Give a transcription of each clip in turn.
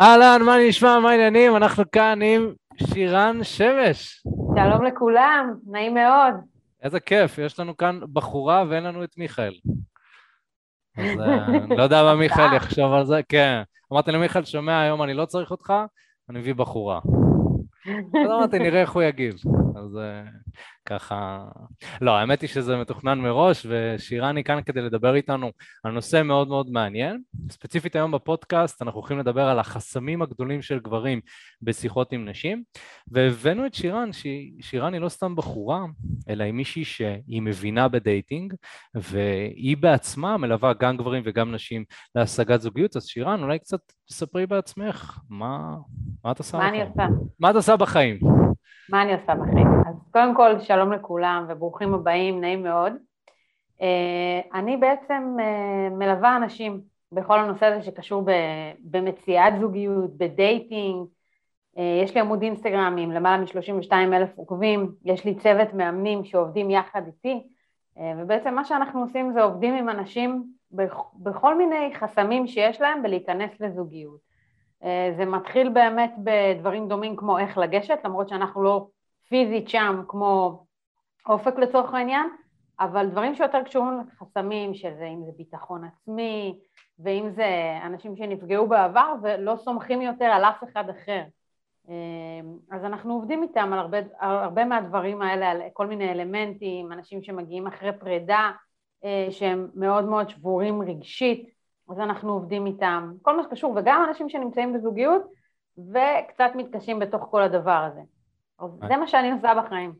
אהלן, מה נשמע, מה העניינים? אנחנו כאן עם שירן שמש. שלום לכולם, נעים מאוד. איזה כיף, יש לנו כאן בחורה ואין לנו את מיכאל. אז אה, אני לא יודע מה מיכאל יחשוב על זה, כן. אמרתי למיכאל, שומע, היום אני לא צריך אותך, אני מביא בחורה. אז אמרתי, נראה איך הוא יגיב. אז אה, ככה... לא, האמת היא שזה מתוכנן מראש, ושירני כאן כדי לדבר איתנו על נושא מאוד מאוד מעניין. ספציפית היום בפודקאסט אנחנו הולכים לדבר על החסמים הגדולים של גברים בשיחות עם נשים, והבאנו את שירן, שירן היא לא סתם בחורה, אלא היא מישהי שהיא מבינה בדייטינג, והיא בעצמה מלווה גם גברים וגם נשים להשגת זוגיות, אז שירן, אולי קצת תספרי בעצמך, מה, מה את עושה? מה אני עושה? מה את עושה בחיים? מה אני עושה בחיים? אז קודם כל, שלום לכולם וברוכים הבאים, נעים מאוד. אה, אני בעצם אה, מלווה אנשים בכל הנושא הזה שקשור במציאת זוגיות, בדייטינג. אה, יש לי עמוד אינסטגרם עם למעלה מ-32 אלף עוקבים, יש לי צוות מאמנים שעובדים יחד איתי, ובעצם מה שאנחנו עושים זה עובדים עם אנשים בכל מיני חסמים שיש להם בלהיכנס לזוגיות. זה מתחיל באמת בדברים דומים כמו איך לגשת, למרות שאנחנו לא פיזית שם כמו אופק לצורך העניין, אבל דברים שיותר קשורים לחסמים, שזה אם זה ביטחון עצמי, ואם זה אנשים שנפגעו בעבר ולא סומכים יותר על אף אחד אחר. אמ, אז אנחנו עובדים איתם על הרבה, על הרבה מהדברים האלה, על כל מיני אלמנטים, אנשים שמגיעים אחרי פרידה, אה, שהם מאוד מאוד שבורים רגשית, אז אנחנו עובדים איתם, כל מה שקשור, וגם אנשים שנמצאים בזוגיות וקצת מתקשים בתוך כל הדבר הזה. זה מה שאני עושה בחיים.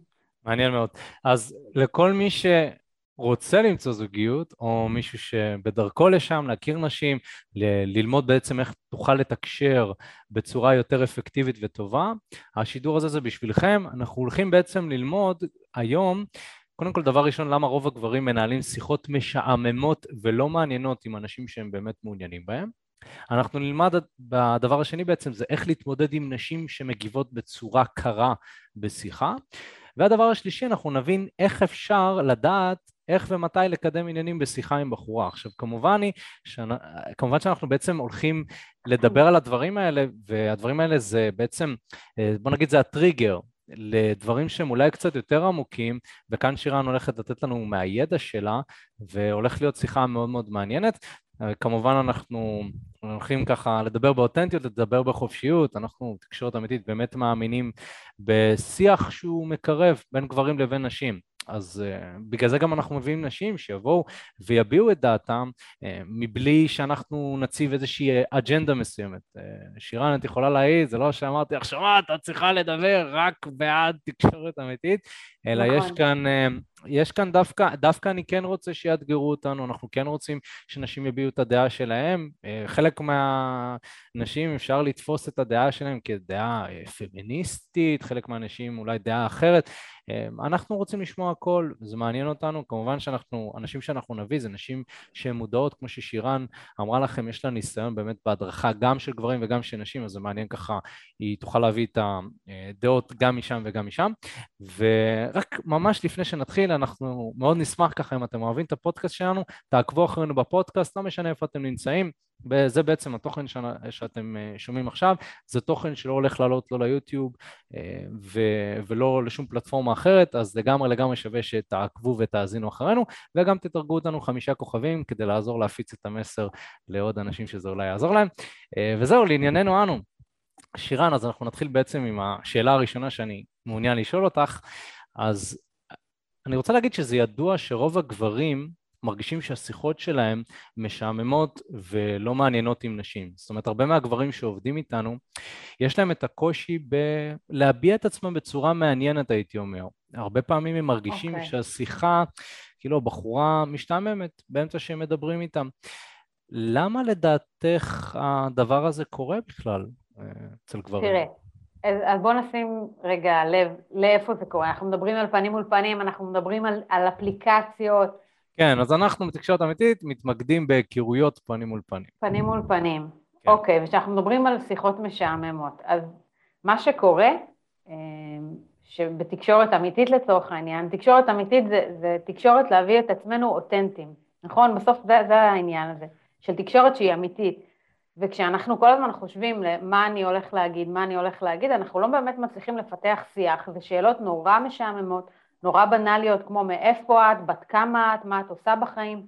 מעניין מאוד. אז לכל מי שרוצה למצוא זוגיות, או מישהו שבדרכו לשם, להכיר נשים, ל- ללמוד בעצם איך תוכל לתקשר בצורה יותר אפקטיבית וטובה, השידור הזה זה בשבילכם. אנחנו הולכים בעצם ללמוד היום קודם כל, דבר ראשון, למה רוב הגברים מנהלים שיחות משעממות ולא מעניינות עם אנשים שהם באמת מעוניינים בהם? אנחנו נלמד, בדבר השני בעצם זה איך להתמודד עם נשים שמגיבות בצורה קרה בשיחה. והדבר השלישי, אנחנו נבין איך אפשר לדעת איך ומתי לקדם עניינים בשיחה עם בחורה. עכשיו כמובן, היא, שאני, כמובן שאנחנו בעצם הולכים לדבר על הדברים האלה, והדברים האלה זה בעצם, אה, בוא נגיד זה הטריגר לדברים שהם אולי קצת יותר עמוקים, וכאן שירן הולכת לתת לנו מהידע שלה, והולך להיות שיחה מאוד מאוד מעניינת. כמובן אנחנו הולכים ככה לדבר באותנטיות, לדבר בחופשיות, אנחנו תקשורת אמיתית באמת מאמינים בשיח שהוא מקרב בין גברים לבין נשים. אז uh, בגלל זה גם אנחנו מביאים נשים שיבואו ויביעו את דעתם uh, מבלי שאנחנו נציב איזושהי אג'נדה מסוימת. Uh, שירן, את יכולה להעיד, זה לא שאמרתי לך, שמע, את צריכה לדבר רק בעד תקשורת אמיתית, אלא נכון. יש כאן... Uh, יש כאן דווקא, דווקא אני כן רוצה שיאתגרו אותנו, אנחנו כן רוצים שנשים יביעו את הדעה שלהם. חלק מהנשים אפשר לתפוס את הדעה שלהם כדעה פמיניסטית, חלק מהנשים אולי דעה אחרת. אנחנו רוצים לשמוע הכל, זה מעניין אותנו, כמובן שאנחנו, אנשים שאנחנו נביא זה נשים שהן מודעות, כמו ששירן אמרה לכם, יש לה ניסיון באמת בהדרכה גם של גברים וגם של נשים, אז זה מעניין ככה, היא תוכל להביא את הדעות גם משם וגם משם. ורק ממש לפני שנתחיל, אנחנו מאוד נשמח ככה, אם אתם אוהבים את הפודקאסט שלנו, תעקבו אחרינו בפודקאסט, לא משנה איפה אתם נמצאים, וזה בעצם התוכן שאתם אה, שומעים עכשיו, זה תוכן שלא הולך לעלות לא ליוטיוב אה, ו- ולא לשום פלטפורמה אחרת, אז לגמרי לגמרי שווה שתעקבו ותאזינו אחרינו, וגם תתרגו אותנו חמישה כוכבים כדי לעזור להפיץ את המסר לעוד אנשים שזה אולי יעזור להם. אה, וזהו, לענייננו אנו. שירן, אז אנחנו נתחיל בעצם עם השאלה הראשונה שאני מעוניין לשאול אותך, אז אני רוצה להגיד שזה ידוע שרוב הגברים מרגישים שהשיחות שלהם משעממות ולא מעניינות עם נשים. זאת אומרת, הרבה מהגברים שעובדים איתנו, יש להם את הקושי בלהביע את עצמם בצורה מעניינת, הייתי אומר. הרבה פעמים הם מרגישים okay. אוקיי. שהשיחה, כאילו הבחורה משתעממת באמצע שהם מדברים איתם. למה לדעתך הדבר הזה קורה בכלל אה, אצל גברים? תראה, אז בוא נשים רגע לב לאיפה זה קורה. אנחנו מדברים על פנים מול פנים, אנחנו מדברים על, על אפליקציות, כן, אז אנחנו בתקשורת אמיתית מתמקדים בהיכרויות פנים מול פנים. פנים מול פנים. כן. אוקיי, וכשאנחנו מדברים על שיחות משעממות, אז מה שקורה, אה, שבתקשורת אמיתית לצורך העניין, תקשורת אמיתית זה, זה תקשורת להביא את עצמנו אותנטיים, נכון? בסוף זה, זה העניין הזה, של תקשורת שהיא אמיתית. וכשאנחנו כל הזמן חושבים למה אני הולך להגיד, מה אני הולך להגיד, אנחנו לא באמת מצליחים לפתח שיח, זה שאלות נורא משעממות, נורא בנאליות, כמו מאיפה את, בת כמה את, מה את עושה בחיים,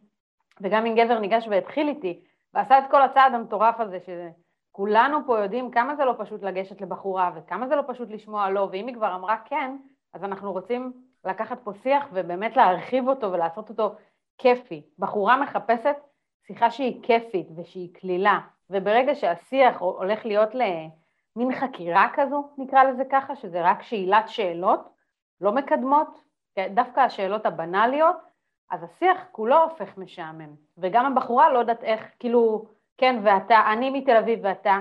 וגם אם גבר ניגש והתחיל איתי, ועשה את כל הצעד המטורף הזה, שכולנו פה יודעים כמה זה לא פשוט לגשת לבחורה, וכמה זה לא פשוט לשמוע לא, ואם היא כבר אמרה כן, אז אנחנו רוצים לקחת פה שיח ובאמת להרחיב אותו ולעשות אותו כיפי. בחורה מחפשת שיחה שהיא כיפית ושהיא קלילה, וברגע שהשיח הולך להיות למין חקירה כזו, נקרא לזה ככה, שזה רק שאלת שאלות, לא מקדמות, דווקא השאלות הבנאליות, אז השיח כולו הופך משעמם. וגם הבחורה לא יודעת איך, כאילו, כן, ואתה, אני מתל אביב ואתה,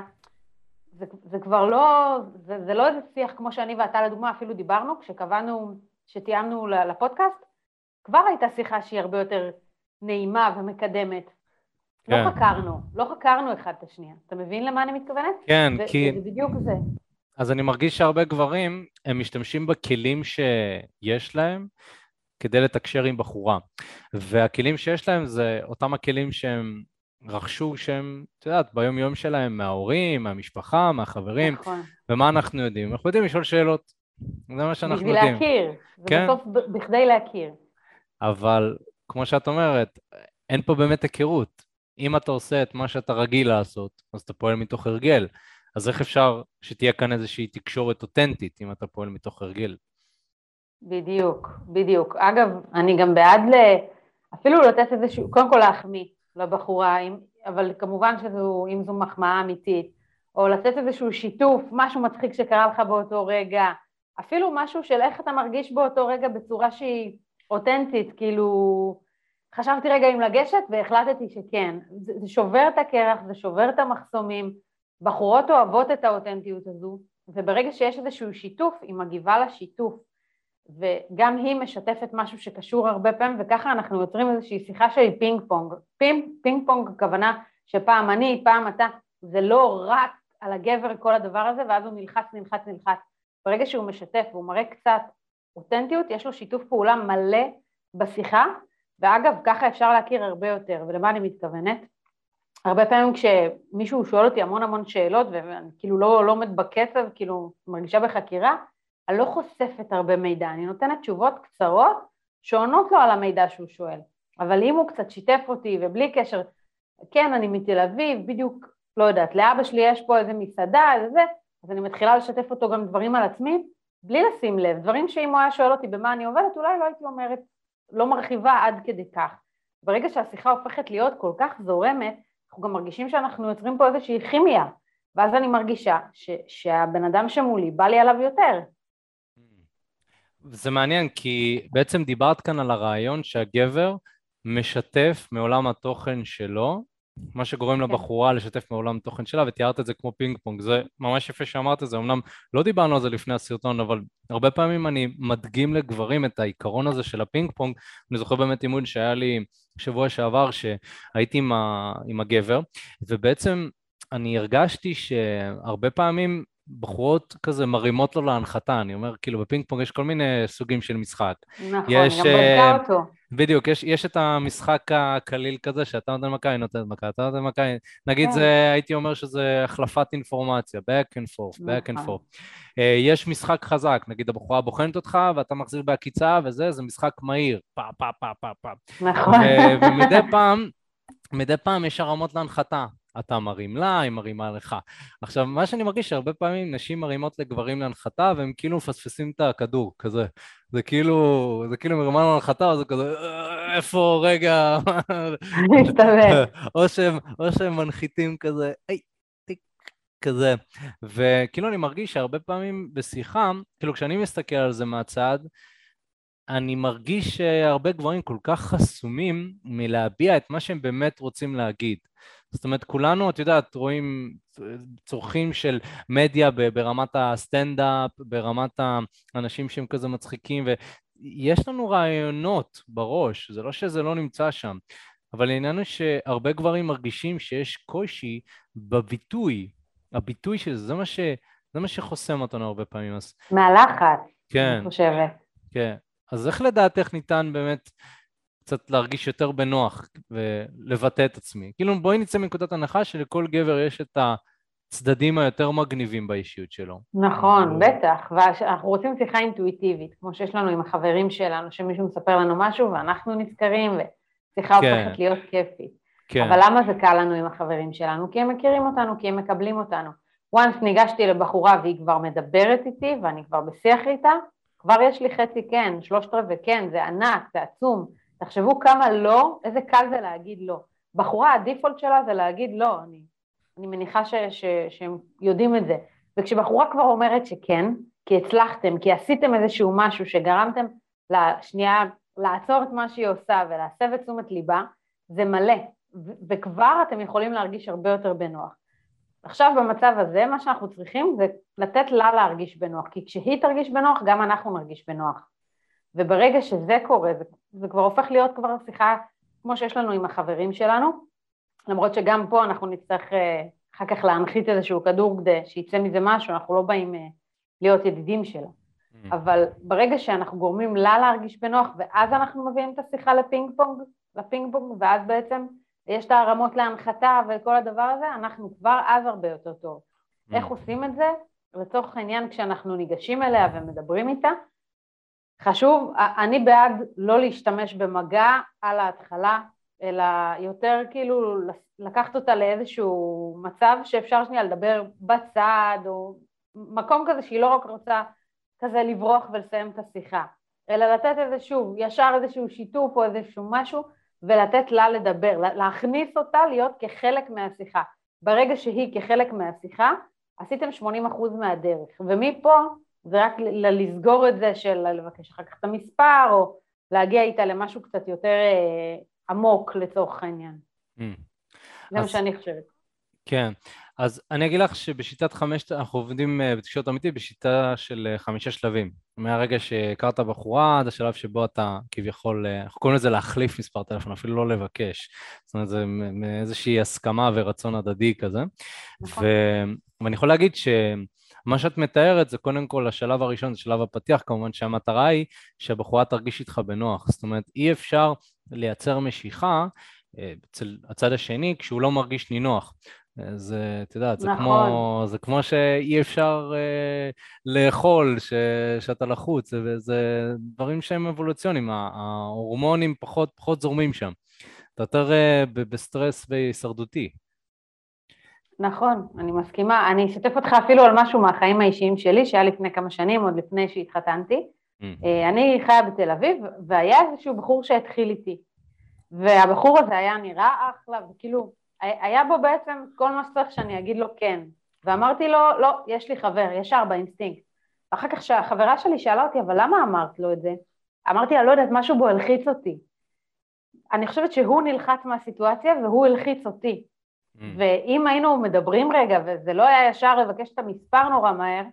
זה, זה כבר לא, זה, זה לא איזה שיח כמו שאני ואתה לדוגמה אפילו דיברנו, כשקבענו, כשתיאמנו לפודקאסט, כבר הייתה שיחה שהיא הרבה יותר נעימה ומקדמת. לא כן. לא חקרנו, לא חקרנו אחד את השנייה. אתה מבין למה אני מתכוונת? כן, ו- כי... זה בדיוק זה. אז אני מרגיש שהרבה גברים, הם משתמשים בכלים שיש להם כדי לתקשר עם בחורה. והכלים שיש להם זה אותם הכלים שהם רכשו שהם, את יודעת, ביום יום שלהם מההורים, מהמשפחה, מהחברים. נכון. ומה אנחנו יודעים? אנחנו יודעים לשאול שאלות. זה מה שאנחנו יודעים. בשביל להכיר. כן? בסוף בכדי להכיר. אבל כמו שאת אומרת, אין פה באמת היכרות. אם אתה עושה את מה שאתה רגיל לעשות, אז אתה פועל מתוך הרגל. אז איך אפשר שתהיה כאן איזושהי תקשורת אותנטית אם אתה פועל מתוך הרגל? בדיוק, בדיוק. אגב, אני גם בעד ל... אפילו לתת איזשהו, קודם כל להחמיא לבחורה, אבל כמובן שזו, אם זו מחמאה אמיתית, או לתת איזשהו שיתוף, משהו מצחיק שקרה לך באותו רגע, אפילו משהו של איך אתה מרגיש באותו רגע בצורה שהיא אותנטית, כאילו, חשבתי רגע אם לגשת והחלטתי שכן. זה, שובר את הקרח, זה שובר את המחסומים, בחורות אוהבות את האותנטיות הזו, וברגע שיש איזשהו שיתוף, היא מגיבה לשיתוף, וגם היא משתפת משהו שקשור הרבה פעמים, וככה אנחנו יוצרים איזושהי שיחה שהיא פינג פונג. פינג, פינג פונג הכוונה שפעם אני, פעם אתה, זה לא רק על הגבר כל הדבר הזה, ואז הוא נלחץ, נלחץ, נלחץ. ברגע שהוא משתף והוא מראה קצת אותנטיות, יש לו שיתוף פעולה מלא בשיחה, ואגב, ככה אפשר להכיר הרבה יותר, ולמה אני מתכוונת? הרבה פעמים כשמישהו שואל אותי המון המון שאלות, ואני כאילו לא, לא עומד בקצב, כאילו מרגישה בחקירה, אני לא חושפת הרבה מידע, אני נותנת תשובות קצרות שעונות לו על המידע שהוא שואל. אבל אם הוא קצת שיתף אותי ובלי קשר, כן, אני מתל אביב, בדיוק, לא יודעת, לאבא שלי יש פה איזה מסעדה, איזה זה, אז אני מתחילה לשתף אותו גם דברים על עצמי, בלי לשים לב, דברים שאם הוא היה שואל אותי במה אני עובדת, אולי לא הייתי אומרת, לא מרחיבה עד כדי כך. ברגע שהשיחה הופכת להיות כל כך זורמת, אנחנו גם מרגישים שאנחנו יוצרים פה איזושהי כימיה, ואז אני מרגישה ש, שהבן אדם שמולי בא לי עליו יותר. זה מעניין, כי בעצם דיברת כאן על הרעיון שהגבר משתף מעולם התוכן שלו, מה שגורם כן. לבחורה לשתף מעולם התוכן שלה, ותיארת את זה כמו פינג פונג. זה ממש יפה שאמרת את זה, אמנם לא דיברנו על זה לפני הסרטון, אבל הרבה פעמים אני מדגים לגברים את העיקרון הזה של הפינג פונג. אני זוכר באמת אימון שהיה לי שבוע שעבר, שהייתי עם, ה... עם הגבר, ובעצם אני הרגשתי שהרבה פעמים בחורות כזה מרימות לו להנחתה, אני אומר, כאילו בפינג פונג יש כל מיני סוגים של משחק. נכון, יש, גם בדקה uh, אותו. בדיוק, יש, יש את המשחק הקליל כזה, שאתה נותן מכה, היא נותנת מכה, אתה נותן מכה, נגיד כן. זה, הייתי אומר שזה החלפת אינפורמציה, back and forth, back and נכון. forth. Uh, יש משחק חזק, נגיד הבחורה בוחנת אותך ואתה מחזיר בעקיצה וזה, זה משחק מהיר, פה, פה, פה, פה, פה. נכון. ומדי פעם, מדי פעם יש הרמות להנחתה. אתה מרים לה, היא מרימה לך. עכשיו, מה שאני מרגיש שהרבה פעמים נשים מרימות לגברים להנחתה והם כאילו מפספסים את הכדור, כזה. זה כאילו, זה כאילו מרימה להנחתה, אז זה כזה, אה, איפה, רגע... או שהם, או שהם מנחיתים כזה, היי, כזה. וכאילו אני מרגיש שהרבה פעמים בשיחה, כאילו כשאני מסתכל על זה מהצד, אני מרגיש שהרבה גברים כל כך חסומים מלהביע את מה שהם באמת רוצים להגיד. זאת אומרת, כולנו, את יודעת, רואים צורכים של מדיה ברמת הסטנדאפ, ברמת האנשים שהם כזה מצחיקים, ויש לנו רעיונות בראש, זה לא שזה לא נמצא שם, אבל העניין הוא שהרבה גברים מרגישים שיש קושי בביטוי, הביטוי של זה, זה מה, ש, זה מה שחוסם אותנו הרבה פעמים. אז... מהלחץ, כן, אני חושבת. כן, אז איך לדעתך ניתן באמת קצת להרגיש יותר בנוח ולבטא את עצמי. כאילו בואי נצא מנקודת הנחה שלכל גבר יש את הצדדים היותר מגניבים באישיות שלו. נכון, בטח, ואנחנו רוצים שיחה אינטואיטיבית, כמו שיש לנו עם החברים שלנו, שמישהו מספר לנו משהו ואנחנו נזכרים, ושיחה כן. הופכת להיות כיפית. כן. אבל למה זה קל לנו עם החברים שלנו? כי הם מכירים אותנו, כי הם מקבלים אותנו. once ניגשתי לבחורה והיא כבר מדברת איתי ואני כבר בשיח איתה, כבר יש לי חצי כן, שלושת רבעי כן, זה ענק, זה עצום. תחשבו כמה לא, איזה קל זה להגיד לא. בחורה, הדיפולט שלה זה להגיד לא, אני, אני מניחה ש, ש, שהם יודעים את זה. וכשבחורה כבר אומרת שכן, כי הצלחתם, כי עשיתם איזשהו משהו שגרמתם לשנייה לעצור את מה שהיא עושה ולהסב את תשומת ליבה, זה מלא, וכבר אתם יכולים להרגיש הרבה יותר בנוח. עכשיו במצב הזה מה שאנחנו צריכים זה לתת לה להרגיש בנוח, כי כשהיא תרגיש בנוח גם אנחנו נרגיש בנוח. וברגע שזה קורה, זה, זה כבר הופך להיות כבר שיחה כמו שיש לנו עם החברים שלנו, למרות שגם פה אנחנו נצטרך אה, אחר כך להנחית איזשהו כדור כדי שיצא מזה משהו, אנחנו לא באים אה, להיות ידידים שלה. Mm. אבל ברגע שאנחנו גורמים לה להרגיש בנוח ואז אנחנו מביאים את השיחה לפינג פונג, לפינג פונג ואז בעצם יש את הרמות להנחתה וכל הדבר הזה, אנחנו כבר אז הרבה יותר טוב. Mm. איך עושים את זה? לצורך העניין כשאנחנו ניגשים אליה ומדברים איתה, חשוב, אני בעד לא להשתמש במגע על ההתחלה, אלא יותר כאילו לקחת אותה לאיזשהו מצב שאפשר שנייה לדבר בצד, או מקום כזה שהיא לא רק רוצה כזה לברוח ולסיים את השיחה, אלא לתת איזשהו, ישר איזשהו שיתוף או איזשהו משהו ולתת לה לדבר, להכניס אותה להיות כחלק מהשיחה. ברגע שהיא כחלק מהשיחה, עשיתם 80% מהדרך, ומפה זה רק לסגור את זה של לבקש אחר כך את המספר, או להגיע איתה למשהו קצת יותר אה, עמוק לצורך העניין. Mm. זה אז... מה שאני חושבת. כן, אז אני אגיד לך שבשיטת חמשת, אנחנו עובדים אה, בתקשורת אמיתית בשיטה של אה, חמישה שלבים. מהרגע שהכרת בחורה עד השלב שבו אתה כביכול, אנחנו קוראים לזה להחליף מספר טלפון, אפילו לא לבקש. זאת אומרת, זה מאיזושהי הסכמה ורצון הדדי כזה. נכון. ו... ואני יכול להגיד שמה שאת מתארת זה קודם כל השלב הראשון, זה שלב הפתיח, כמובן שהמטרה היא שהבחורה תרגיש איתך בנוח. זאת אומרת, אי אפשר לייצר משיכה אצל הצד השני כשהוא לא מרגיש נינוח. זה, את יודעת, זה, נכון. כמו, זה כמו שאי אפשר אה, לאכול ש, שאתה לחוץ, זה, זה דברים שהם אבולוציוניים, ההורמונים פחות, פחות זורמים שם. אתה יותר אה, בסטרס והישרדותי. נכון, אני מסכימה. אני אשתף אותך אפילו על משהו מהחיים האישיים שלי, שהיה לפני כמה שנים, עוד לפני שהתחתנתי. Mm-hmm. אני חיה בתל אביב, והיה איזשהו בחור שהתחיל איתי. והבחור הזה היה נראה אחלה, וכאילו, היה בו בעצם כל מה שצריך שאני אגיד לו כן. ואמרתי לו, לא, יש לי חבר, ישר באינסטינקט. ואחר כך שהחברה שלי שאלה אותי, אבל למה אמרת לו את זה? אמרתי לה, לא יודעת, משהו בו הלחיץ אותי. אני חושבת שהוא נלחץ מהסיטואציה והוא הלחיץ אותי. Mm. ואם היינו מדברים רגע, וזה לא היה ישר לבקש את המספר נורא מהר,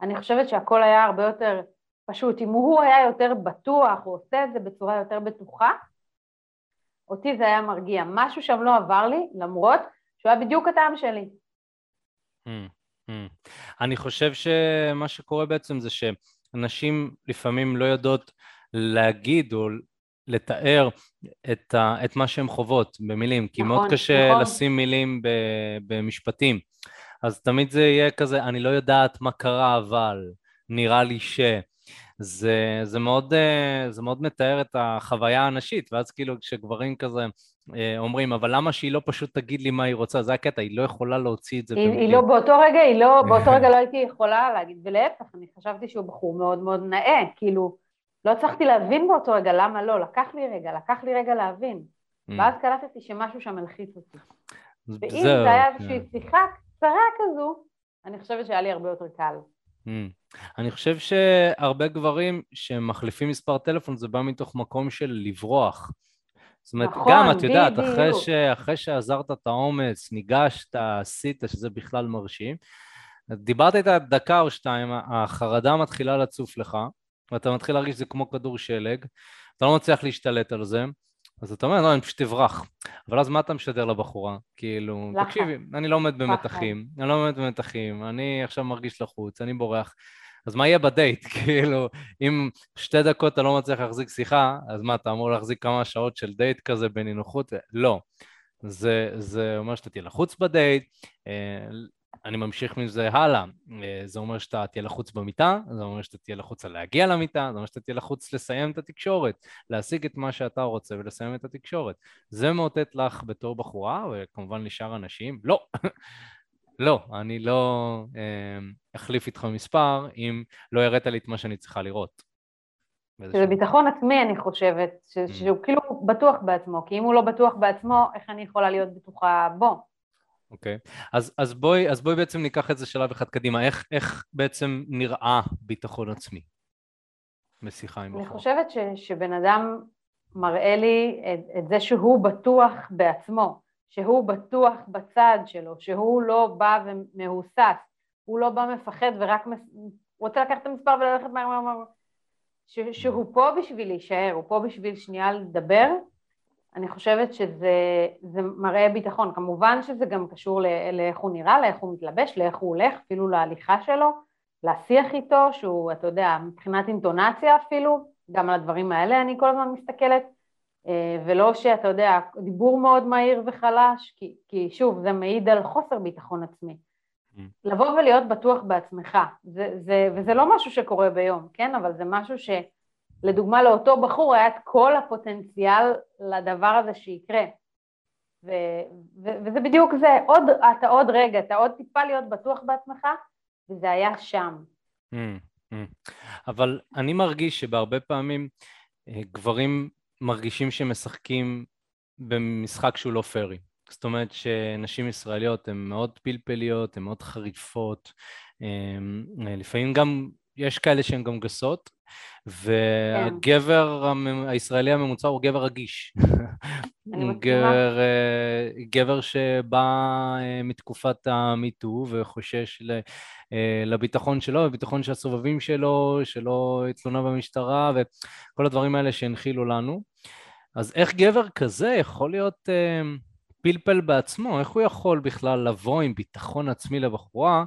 אני חושבת שהכל היה הרבה יותר פשוט. אם הוא היה יותר בטוח, הוא עושה את זה בצורה יותר בטוחה, אותי זה היה מרגיע. משהו שם לא עבר לי, למרות שהוא היה בדיוק הטעם שלי. Hmm, hmm. אני חושב שמה שקורה בעצם זה שאנשים לפעמים לא יודעות להגיד או לתאר את, ה, את מה שהן חובות במילים, כי נכון, מאוד קשה נכון. לשים מילים ב, במשפטים. אז תמיד זה יהיה כזה, אני לא יודעת מה קרה אבל, נראה לי ש... זה, זה, מאוד, אה, זה מאוד מתאר את החוויה הנשית, ואז כאילו כשגברים כזה אה, אומרים, אבל למה שהיא לא פשוט תגיד לי מה היא רוצה? זה הקטע, היא לא יכולה להוציא את זה. היא, היא לא, באותו רגע, היא לא, באותו רגע לא הייתי יכולה להגיד, ולהפך, אני חשבתי שהוא בחור מאוד מאוד נאה, כאילו, לא הצלחתי להבין באותו רגע למה לא, לקח לי רגע, לקח לי רגע להבין. Mm. ואז קלטתי שמשהו שם מלחיץ אותי. ואם זה היה איזושהי כן. שיחה קצרה כזו, אני חושבת שהיה לי הרבה יותר קל. Mm. אני חושב שהרבה גברים שמחליפים מספר טלפון זה בא מתוך מקום של לברוח. זאת אומרת, נכון, גם, את יודעת, אחרי, ש... אחרי שעזרת את האומץ, ניגשת, עשית, שזה בכלל מרשים, דיברת איתה דקה או שתיים, החרדה מתחילה לצוף לך, ואתה מתחיל להרגיש שזה כמו כדור שלג, אתה לא מצליח להשתלט על זה, אז אתה אומר, לא, אני פשוט אברח. אבל אז מה אתה משדר לבחורה? כאילו, תקשיבי, אני לא עומד במתחים, אני לא עומד במתחים, אני עכשיו מרגיש לחוץ, אני בורח. אז מה יהיה בדייט? כאילו, אם שתי דקות אתה לא מצליח להחזיק שיחה, אז מה, אתה אמור להחזיק כמה שעות של דייט כזה בנינוחות? לא. זה, זה אומר שאתה תהיה לחוץ בדייט, אה, אני ממשיך מזה הלאה. אה, זה אומר שאתה תהיה לחוץ במיטה, זה אומר שאתה תהיה לחוץ על להגיע למיטה, זה אומר שאתה תהיה לחוץ לסיים את התקשורת, להשיג את מה שאתה רוצה ולסיים את התקשורת. זה מאותת לך בתור בחורה, וכמובן לשאר אנשים, לא. לא, אני לא אה, אחליף איתך מספר אם לא הראת לי את מה שאני צריכה לראות. שזה ביטחון עצמי, אני חושבת, ש- mm. שהוא כאילו בטוח בעצמו, כי אם הוא לא בטוח בעצמו, איך אני יכולה להיות בטוחה בו? אוקיי, okay. אז, אז, בואי, אז בואי בעצם ניקח את זה שלב אחד קדימה, איך, איך בעצם נראה ביטחון עצמי בשיחה עם בחור? אני חושבת ש, שבן אדם מראה לי את, את זה שהוא בטוח בעצמו, שהוא בטוח בצד שלו, שהוא לא בא ומהוסס, הוא לא בא מפחד ורק מס... רוצה לקחת את המספר וללכת מהר מהר מהר, שהוא פה בשביל להישאר, הוא פה בשביל שנייה לדבר, אני חושבת שזה מראה ביטחון. כמובן שזה גם קשור לאיך הוא נראה, לאיך הוא מתלבש, לאיך הוא הולך, אפילו להליכה שלו, לשיח איתו, שהוא, אתה יודע, מבחינת אינטונציה אפילו, גם על הדברים האלה אני כל הזמן מסתכלת, אה, ולא שאתה יודע, דיבור מאוד מהיר וחלש, כי, כי שוב, זה מעיד על חוסר ביטחון עצמי. Mm. לבוא ולהיות בטוח בעצמך, זה, זה, וזה לא משהו שקורה ביום, כן? אבל זה משהו ש... לדוגמה לאותו בחור היה את כל הפוטנציאל לדבר הזה שיקרה. ו- ו- וזה בדיוק זה, עוד, אתה עוד רגע, אתה עוד טיפה להיות בטוח בעצמך, וזה היה שם. Mm, mm. אבל אני מרגיש שבהרבה פעמים אה, גברים מרגישים שהם משחקים במשחק שהוא לא פרי. זאת אומרת שנשים ישראליות הן מאוד פלפליות, הן מאוד חריפות, אה, לפעמים גם יש כאלה שהן גם גסות, והגבר כן. הישראלי הממוצע הוא גבר רגיש. גבר, אה, גבר שבא אה, מתקופת המיטו וחושש אה, לביטחון שלו, לביטחון של הסובבים שלו, שלא יתלונה במשטרה וכל הדברים האלה שהנחילו לנו. אז איך גבר כזה יכול להיות פלפל בעצמו? איך הוא יכול בכלל לבוא עם ביטחון עצמי לבחורה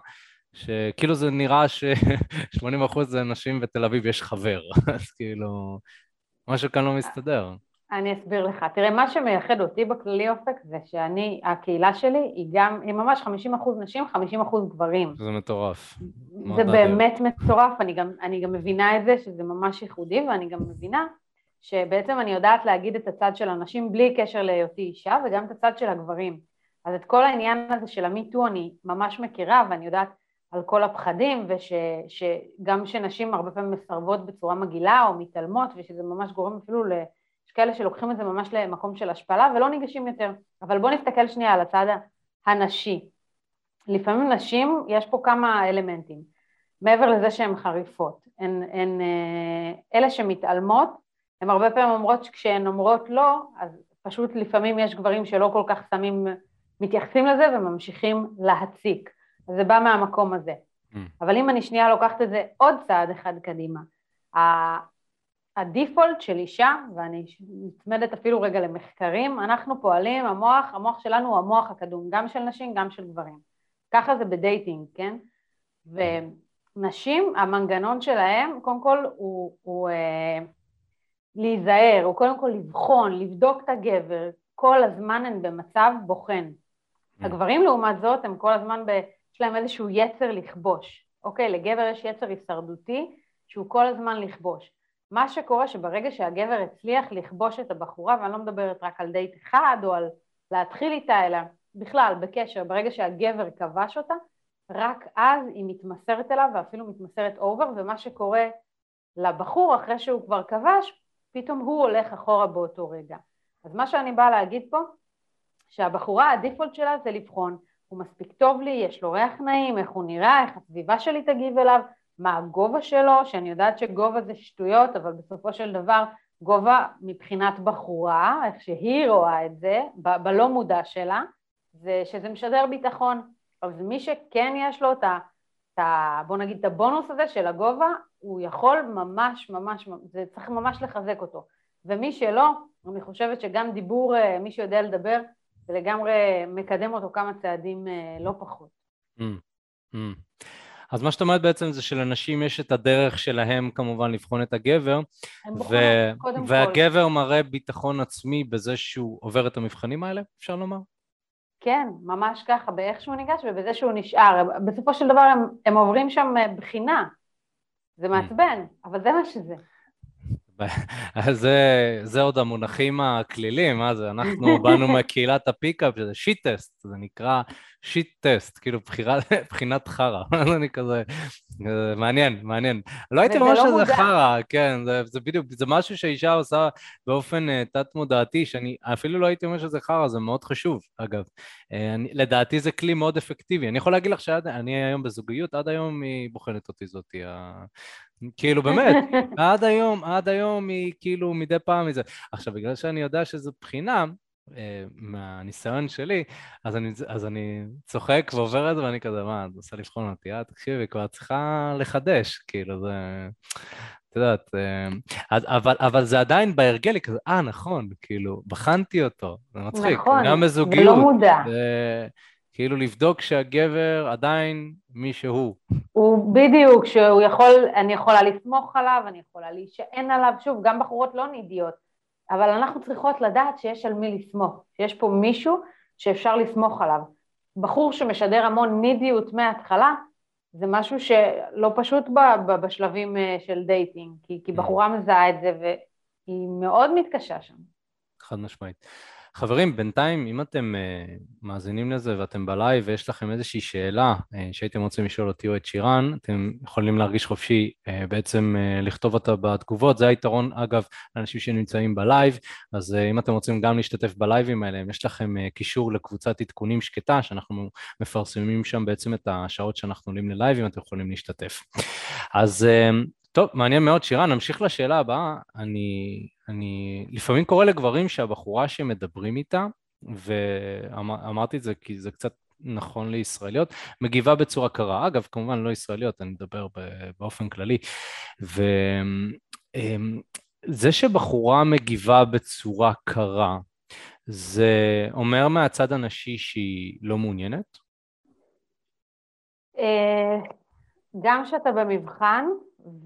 שכאילו זה נראה ש-80% זה נשים בתל אביב יש חבר, אז כאילו, משהו כאן לא מסתדר. אני אסביר לך. תראה, מה שמייחד אותי בכללי אופק זה שאני, הקהילה שלי היא גם, היא ממש 50% נשים, 50% גברים. זה מטורף. זה באמת מטורף, אני גם, אני גם מבינה את זה שזה ממש ייחודי, ואני גם מבינה שבעצם אני יודעת להגיד את הצד של הנשים בלי קשר להיותי אישה, וגם את הצד של הגברים. אז את כל העניין הזה של המיטו אני ממש מכירה, ואני יודעת על כל הפחדים, ושגם שנשים הרבה פעמים מסרבות בצורה מגעילה או מתעלמות, ושזה ממש גורם אפילו ל... יש כאלה שלוקחים את זה ממש למקום של השפלה ולא ניגשים יותר. אבל בואו נסתכל שנייה על הצד הנשי. לפעמים נשים, יש פה כמה אלמנטים. מעבר לזה שהן חריפות, הן, הן אה, אלה שמתעלמות, הן הרבה פעמים אומרות שכשהן אומרות לא, אז פשוט לפעמים יש גברים שלא כל כך שמים, מתייחסים לזה וממשיכים להציק. זה בא מהמקום הזה. Mm. אבל אם אני שנייה לוקחת את זה עוד צעד אחד קדימה, הדיפולט של אישה, ואני נצמדת אפילו רגע למחקרים, אנחנו פועלים, המוח, המוח שלנו הוא המוח הקדום, גם של נשים, גם של גברים. ככה זה ב dating, כן? ונשים, המנגנון שלהם, קודם כל הוא, הוא אה, להיזהר, הוא קודם כל לבחון, לבדוק את הגבר, כל הזמן הן במצב בוחן. Mm. הגברים לעומת זאת הם כל הזמן ב... להם איזשהו יצר לכבוש. אוקיי, לגבר יש יצר הישרדותי שהוא כל הזמן לכבוש. מה שקורה שברגע שהגבר הצליח לכבוש את הבחורה, ואני לא מדברת רק על דייט אחד או על להתחיל איתה, אלא בכלל, בקשר, ברגע שהגבר כבש אותה, רק אז היא מתמסרת אליו ואפילו מתמסרת אובר, ומה שקורה לבחור אחרי שהוא כבר כבש, פתאום הוא הולך אחורה באותו רגע. אז מה שאני באה להגיד פה, שהבחורה, הדיפולט שלה זה לבחון הוא מספיק טוב לי, יש לו ריח נעים, איך הוא נראה, איך הסביבה שלי תגיב אליו, מה הגובה שלו, שאני יודעת שגובה זה שטויות, אבל בסופו של דבר גובה מבחינת בחורה, איך שהיא רואה את זה, ב- בלא מודע שלה, זה שזה משדר ביטחון. אז מי שכן יש לו את ה... את ה בוא נגיד את הבונוס הזה של הגובה, הוא יכול ממש ממש, זה צריך ממש לחזק אותו. ומי שלא, אני חושבת שגם דיבור, אה, מי שיודע לדבר, זה לגמרי מקדם אותו כמה צעדים אה, לא פחות. Mm, mm. אז מה שאת אומרת בעצם זה שלנשים יש את הדרך שלהם כמובן לבחון את הגבר, ו- והגבר כל. מראה ביטחון עצמי בזה שהוא עובר את המבחנים האלה, אפשר לומר? כן, ממש ככה, באיך שהוא ניגש ובזה שהוא נשאר. בסופו של דבר הם, הם עוברים שם אה, בחינה, זה mm. מעצבן, אבל זה מה שזה. זה, זה עוד המונחים הקלילים, מה זה? אנחנו באנו מקהילת ה pickup, שזה shit test, זה נקרא shit test, כאילו בחירה, בחינת חרא, אני כזה, זה מעניין, מעניין. לא הייתי אומר לא שזה. חרא, כן, זה, זה בדיוק, זה משהו שהאישה עושה באופן uh, תת-מודעתי, שאני אפילו לא הייתי אומר שזה חרא, זה מאוד חשוב, אגב. Uh, אני, לדעתי זה כלי מאוד אפקטיבי. אני יכול להגיד לך שאני היום בזוגיות, עד היום היא בוחנת אותי זאתי, כאילו באמת, עד היום, עד היום היא כאילו מדי פעם מזה. עכשיו, בגלל שאני יודע שזו בחינה, אה, מהניסיון שלי, אז אני, אז אני צוחק ועובר את זה ואני כזה, מה, את עושה לבחון אותי, אה, תקשיבי, כבר צריכה לחדש, כאילו זה... את יודעת, אה, אבל, אבל זה עדיין בהרגל, כזה, אה, נכון, כאילו, בחנתי אותו, זה מצחיק, נכון, גם בזוגיות. נכון, ולא מודע. כאילו לבדוק שהגבר עדיין מי שהוא. הוא בדיוק, שהוא יכול, אני יכולה לסמוך עליו, אני יכולה להישען עליו, שוב, גם בחורות לא נידיות, אבל אנחנו צריכות לדעת שיש על מי לסמוך, שיש פה מישהו שאפשר לסמוך עליו. בחור שמשדר המון נידיות מההתחלה, זה משהו שלא פשוט בשלבים אה, של dating, כי, כי בחורה מזהה את זה והיא מאוד מתקשה שם. חד משמעית. חברים, בינתיים, אם אתם uh, מאזינים לזה ואתם בלייב ויש לכם איזושהי שאלה uh, שהייתם רוצים לשאול אותי או את שירן, אתם יכולים להרגיש חופשי uh, בעצם uh, לכתוב אותה בתגובות. זה היתרון, אגב, לאנשים שנמצאים בלייב, אז uh, אם אתם רוצים גם להשתתף בלייבים האלה, אם יש לכם uh, קישור לקבוצת עדכונים שקטה, שאנחנו מפרסמים שם בעצם את השעות שאנחנו עולים ללייבים, אתם יכולים להשתתף. אז uh, טוב, מעניין מאוד. שירן, נמשיך לשאלה הבאה. אני, אני לפעמים קורא לגברים שהבחורה שמדברים איתה, ואמרתי את זה כי זה קצת נכון לישראליות, מגיבה בצורה קרה. אגב, כמובן לא ישראליות, אני מדבר באופן כללי. וזה אמ, שבחורה מגיבה בצורה קרה, זה אומר מהצד הנשי שהיא לא מעוניינת? אה, גם כשאתה במבחן,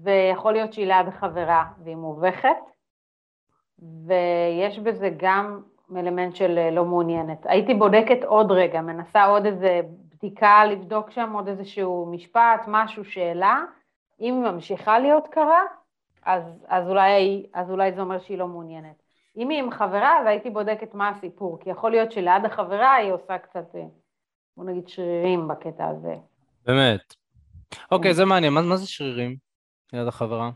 ויכול להיות שהיא ליד חברה והיא מובכת, ויש בזה גם אלמנט של אה, לא מעוניינת. הייתי בודקת עוד רגע, מנסה עוד איזה בדיקה, לבדוק שם עוד איזשהו משפט, משהו, שאלה. אם היא ממשיכה להיות קרה, אז, אז, אולי, אז אולי זה אומר שהיא לא מעוניינת. אם היא עם חברה, אז הייתי בודקת מה הסיפור, כי יכול להיות שליד החברה היא עושה קצת, אה, בוא נגיד, שרירים בקטע הזה. באמת. אוקיי, זה מעניין. מה, מה זה שרירים? ליד החברה?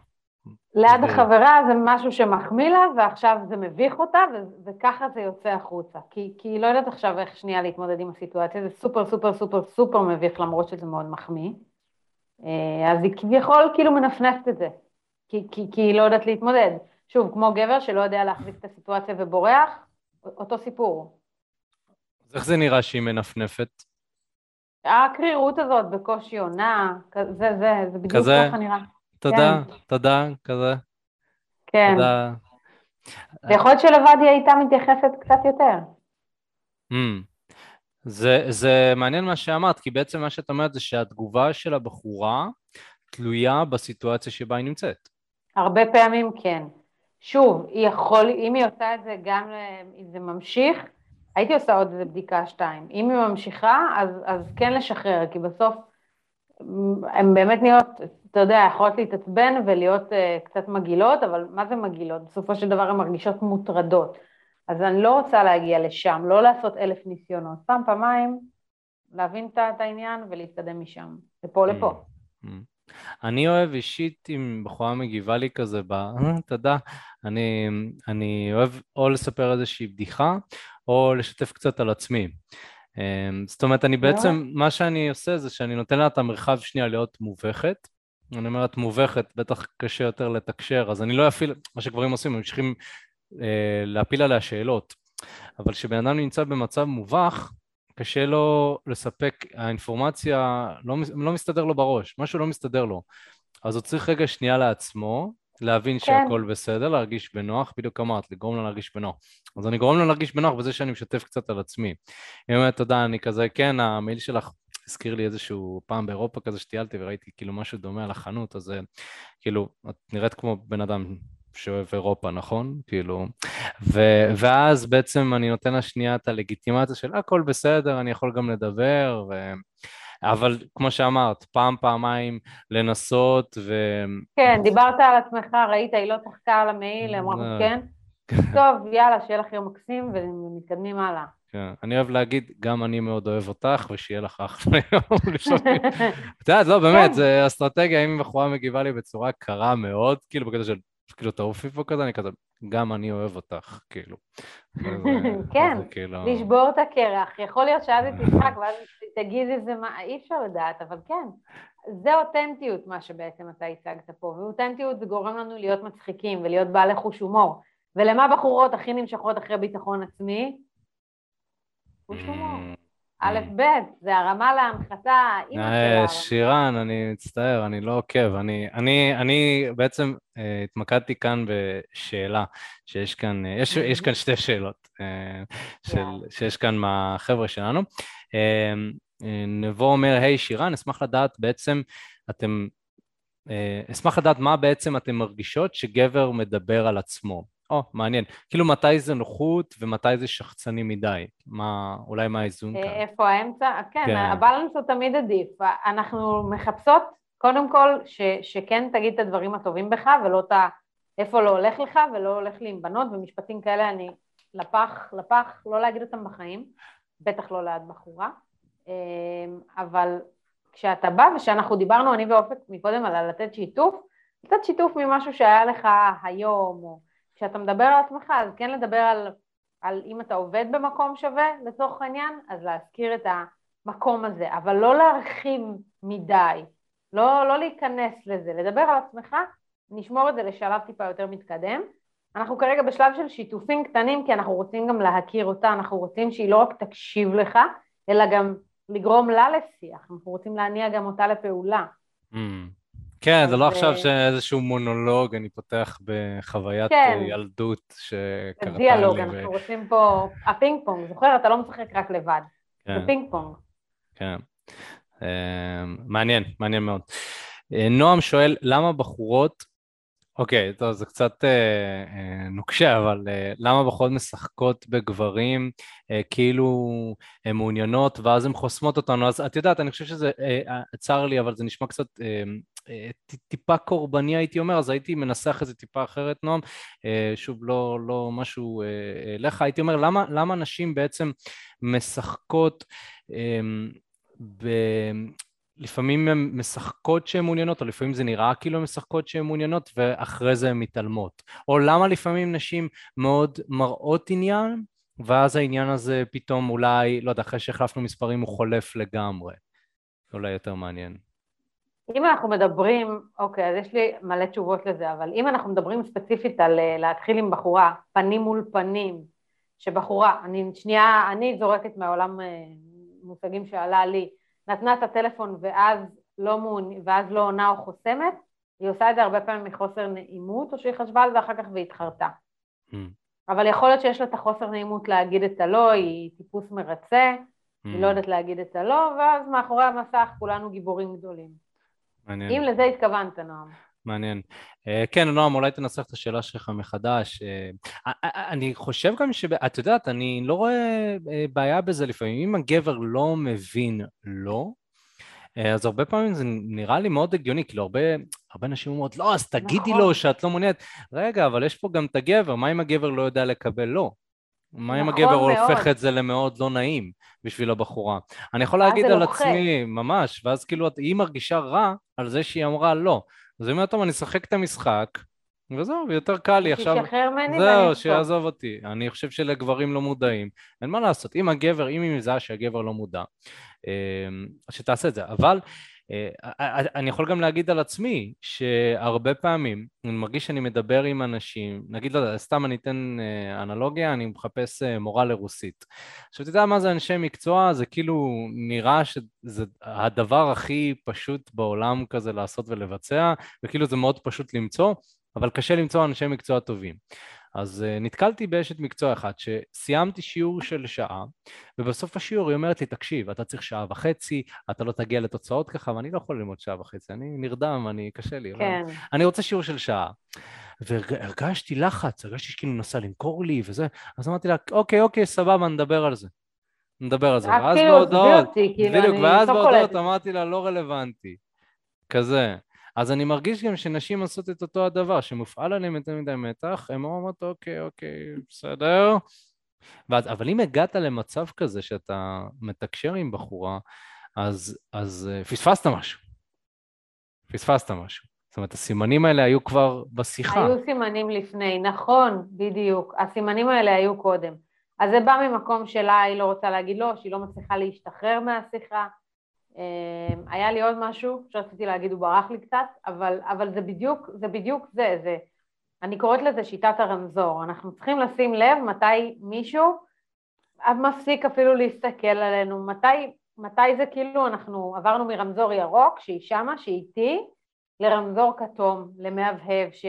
ליד החברה זה משהו שמחמיא לה, ועכשיו זה מביך אותה, ו- וככה זה יוצא החוצה. כי, כי היא לא יודעת עכשיו איך שנייה להתמודד עם הסיטואציה, זה סופר סופר סופר סופר מביך, למרות שזה מאוד מחמיא. אה, אז היא כביכול כאילו מנפנפת את זה, כי, כי, כי היא לא יודעת להתמודד. שוב, כמו גבר שלא יודע להחזיק את הסיטואציה ובורח, אותו סיפור. אז איך זה נראה שהיא מנפנפת? הקרירות הזאת בקושי עונה, זה, זה, זה בדיוק. ככה נראה. תודה, כן. תודה, כזה. כן. תודה. ויכול להיות שלבד היא הייתה מתייחסת קצת יותר. Mm. זה, זה מעניין מה שאמרת, כי בעצם מה שאת אומרת זה שהתגובה של הבחורה תלויה בסיטואציה שבה היא נמצאת. הרבה פעמים כן. שוב, היא יכול, אם היא עושה את זה גם אם זה ממשיך, הייתי עושה עוד איזה בדיקה שתיים. אם היא ממשיכה, אז, אז כן לשחרר, כי בסוף הן באמת נהיות, אתה יודע, יכולות להתעצבן ולהיות uh, קצת מגעילות, אבל מה זה מגעילות? בסופו של דבר הן מרגישות מוטרדות. אז אני לא רוצה להגיע לשם, לא לעשות אלף ניסיונות, פעם, פעמיים, להבין את העניין ולהתקדם משם, לפה לפה. Mm, mm. אני אוהב אישית אם בחורה מגיבה לי כזה ב... אה, תודה, אני, אני אוהב או לספר איזושהי בדיחה או לשתף קצת על עצמי. אמ, זאת אומרת, אני בעצם, מה שאני עושה זה שאני נותן לה את המרחב שנייה להיות מובכת. אני אומר, את מובכת, בטח קשה יותר לתקשר, אז אני לא אפעיל, מה שגברים עושים, הם ממשיכים אה, להפיל עליה שאלות. אבל כשבן אדם נמצא במצב מובך, קשה לו לספק, האינפורמציה לא, לא מסתדר לו בראש, משהו לא מסתדר לו. אז הוא צריך רגע שנייה לעצמו, להבין כן. שהכל בסדר, להרגיש בנוח, בדיוק אמרת, לגרום לה להרגיש בנוח. אז אני גורם לה להרגיש בנוח בזה שאני משתף קצת על עצמי. היא אומרת, תודה, אני כזה, כן, המייל שלך הזכיר לי איזשהו פעם באירופה כזה שטיילתי וראיתי כאילו משהו דומה על החנות, אז כאילו, את נראית כמו בן אדם שאוהב אירופה, נכון? כאילו, ו, ואז בעצם אני נותן לה שנייה את הלגיטימציה של הכל בסדר, אני יכול גם לדבר, ו... אבל כמו שאמרת, פעם, פעמיים לנסות ו... כן, דיברת על עצמך, ראית, היא לא צחקה על המעיל, אמרה אה. כן? טוב, יאללה, שיהיה לך יום מקסים ומתקדמים הלאה. כן, אני אוהב להגיד, גם אני מאוד אוהב אותך, ושיהיה לך אחלה יום. את יודעת, לא, באמת. זה אסטרטגיה, אם בחורה מגיבה לי בצורה קרה מאוד, כאילו בקטע של, כאילו, תעופי פה כזה, אני כזה, גם אני אוהב אותך, כאילו. כן, כאילו- לשבור את הקרח. יכול להיות שאז היא תצחק, ואז תגיד איזה מה, אי אפשר לדעת, אבל כן. זה אותנטיות, מה שבעצם אתה הצגת פה, ואותנטיות זה גורם לנו להיות מצחיקים ולהיות בעלי חוש הומור. ולמה בחורות הכי נמשכות אחרי ביטחון עצמי? חוש הומור. Mm, א', mm. ב', זה הרמה להנחתה, אימא אה, שלה. שירן, אני מצטער, אני לא עוקב. אני, אני, אני בעצם uh, התמקדתי כאן בשאלה, שיש כאן, uh, יש, יש כאן שתי שאלות uh, של, שיש כאן מהחבר'ה שלנו. Uh, נבו אומר, היי hey, שירן, אשמח לדעת בעצם, אתם, uh, אשמח לדעת מה בעצם אתם מרגישות שגבר מדבר על עצמו. או, oh, מעניין. כאילו מתי זה נוחות ומתי זה שחצני מדי? מה, אולי מה האיזון כאן? איפה האמצע? כן, כן, הבלנס הוא תמיד עדיף. אנחנו מחפשות, קודם כל, ש, שכן תגיד את הדברים הטובים בך ולא את ה... איפה לא הולך לך ולא הולך לי עם בנות, ומשפטים כאלה אני לפח, לפח, לא להגיד אותם בחיים, בטח לא ליד בחורה. אמ, אבל כשאתה בא, ושאנחנו דיברנו, אני ואופק מקודם, על לתת שיתוף, לתת שיתוף ממשהו שהיה לך היום, או כשאתה מדבר על עצמך, אז כן לדבר על, על אם אתה עובד במקום שווה, לצורך העניין, אז להזכיר את המקום הזה, אבל לא להרחיב מדי, לא, לא להיכנס לזה, לדבר על עצמך, נשמור את זה לשלב טיפה יותר מתקדם. אנחנו כרגע בשלב של שיתופים קטנים, כי אנחנו רוצים גם להכיר אותה, אנחנו רוצים שהיא לא רק תקשיב לך, אלא גם לגרום לה לשיח, אנחנו רוצים להניע גם אותה לפעולה. Mm. כן, זה לא עכשיו שאיזשהו מונולוג, אני פותח בחוויית כן. ילדות שקרתה לי. דיאלוג, אנחנו רוצים פה, הפינג פונג, זוכר? אתה לא משחק רק לבד, זה פינג פונג. כן, אה, מעניין, מעניין מאוד. אה, נועם שואל, למה בחורות אוקיי, טוב, זה קצת אה, אה, נוקשה, אבל אה, למה בחורות משחקות בגברים אה, כאילו הן מעוניינות ואז הן חוסמות אותנו? אז את יודעת, אני חושב שזה אה, אה, צר לי, אבל זה נשמע קצת אה, אה, טיפה קורבני הייתי אומר, אז הייתי מנסח את זה טיפה אחרת, נועם. אה, שוב, לא, לא משהו אה, לך, הייתי אומר, למה, למה נשים בעצם משחקות אה, ב... לפעמים הן משחקות שהן מעוניינות, או לפעמים זה נראה כאילו הן משחקות שהן מעוניינות, ואחרי זה הן מתעלמות. או למה לפעמים נשים מאוד מראות עניין, ואז העניין הזה פתאום אולי, לא יודע, אחרי שהחלפנו מספרים הוא חולף לגמרי. אולי יותר מעניין. אם אנחנו מדברים, אוקיי, אז יש לי מלא תשובות לזה, אבל אם אנחנו מדברים ספציפית על אה, להתחיל עם בחורה, פנים מול פנים, שבחורה, אני שנייה, אני זורקת מהעולם אה, מושגים שעלה לי, נתנה את הטלפון ואז לא, מעונ... ואז לא עונה או חוסמת, היא עושה את זה הרבה פעמים מחוסר נעימות, או שהיא חשבה על זה אחר כך והתחרתה. Mm. אבל יכול להיות שיש לה את החוסר נעימות להגיד את הלא, היא טיפוס מרצה, mm. היא לא יודעת להגיד את הלא, ואז מאחורי המסך כולנו גיבורים גדולים. מעניין. אם לזה התכוונת, נועם. מעניין. Uh, כן, נועם, אולי תנסח את השאלה שלך מחדש. Uh, אני חושב גם ש... את יודעת, אני לא רואה בעיה בזה לפעמים. אם הגבר לא מבין לא, אז הרבה פעמים זה נראה לי מאוד הגיוני, כאילו הרבה, הרבה נשים אומרות, לא, אז תגידי נכון. לו שאת לא מעוניינת. רגע, אבל יש פה גם את הגבר, מה אם הגבר לא יודע לקבל לא? מה אם נכון הגבר מאוד. הופך את זה למאוד לא נעים בשביל הבחורה? אני יכול להגיד על לוחק. עצמי, ממש, ואז כאילו היא מרגישה רע על זה שהיא אמרה לא. אז היא אומרת, טוב, אני אשחק את המשחק, וזהו, יותר קל לי עכשיו. שישחרר ממני זהו, שיעזוב אותי. אני חושב שלגברים לא מודעים. אין מה לעשות. אם הגבר, אם היא מזהה שהגבר לא מודע, אמ, שתעשה את זה. אבל אה, אה, אני יכול גם להגיד על עצמי שהרבה פעמים אני מרגיש שאני מדבר עם אנשים, נגיד, לא יודע, סתם אני אתן אה, אנלוגיה, אני מחפש מורה לרוסית. עכשיו, אתה יודע מה זה אנשי מקצוע? זה כאילו נראה שזה הדבר הכי פשוט בעולם כזה לעשות ולבצע, וכאילו זה מאוד פשוט למצוא, אבל קשה למצוא אנשי מקצוע טובים. אז uh, נתקלתי באשת מקצוע אחת שסיימתי שיעור של שעה, ובסוף השיעור היא אומרת לי, תקשיב, אתה צריך שעה וחצי, אתה לא תגיע לתוצאות ככה, ואני לא יכול ללמוד שעה וחצי, אני נרדם, אני, קשה לי. כן. אבל אני רוצה שיעור של שעה. והרגשתי לחץ, הרגשתי שכאילו נסה למכור לי וזה, אז אמרתי לה, אוקיי, אוקיי, סבבה, נדבר על זה. נדבר על זה. ואז כאילו, בהודעות, כאילו, בדיוק, ואז בהודעות אמרתי לה, לא רלוונטי. כזה. אז אני מרגיש גם שנשים עושות את אותו הדבר, שמופעל עליהן יותר מדי מתח, הן אומרות, אוקיי, אוקיי, בסדר. ואז, אבל אם הגעת למצב כזה שאתה מתקשר עם בחורה, אז, אז uh, פספסת משהו. פספסת משהו. זאת אומרת, הסימנים האלה היו כבר בשיחה. היו סימנים לפני, נכון, בדיוק. הסימנים האלה היו קודם. אז זה בא ממקום שלה, היא לא רוצה להגיד לא, שהיא לא מצליחה להשתחרר מהשיחה. אמ, היה לי עוד משהו שרציתי להגיד, הוא ברח לי קצת, אבל, אבל זה בדיוק זה, בדיוק זה, זה, אני קוראת לזה שיטת הרמזור. אנחנו צריכים לשים לב מתי מישהו מפסיק אפילו להסתכל עלינו, מתי, מתי זה כאילו אנחנו עברנו מרמזור ירוק, שהיא שמה, שהיא איתי, לרמזור כתום, למהבהב, ש,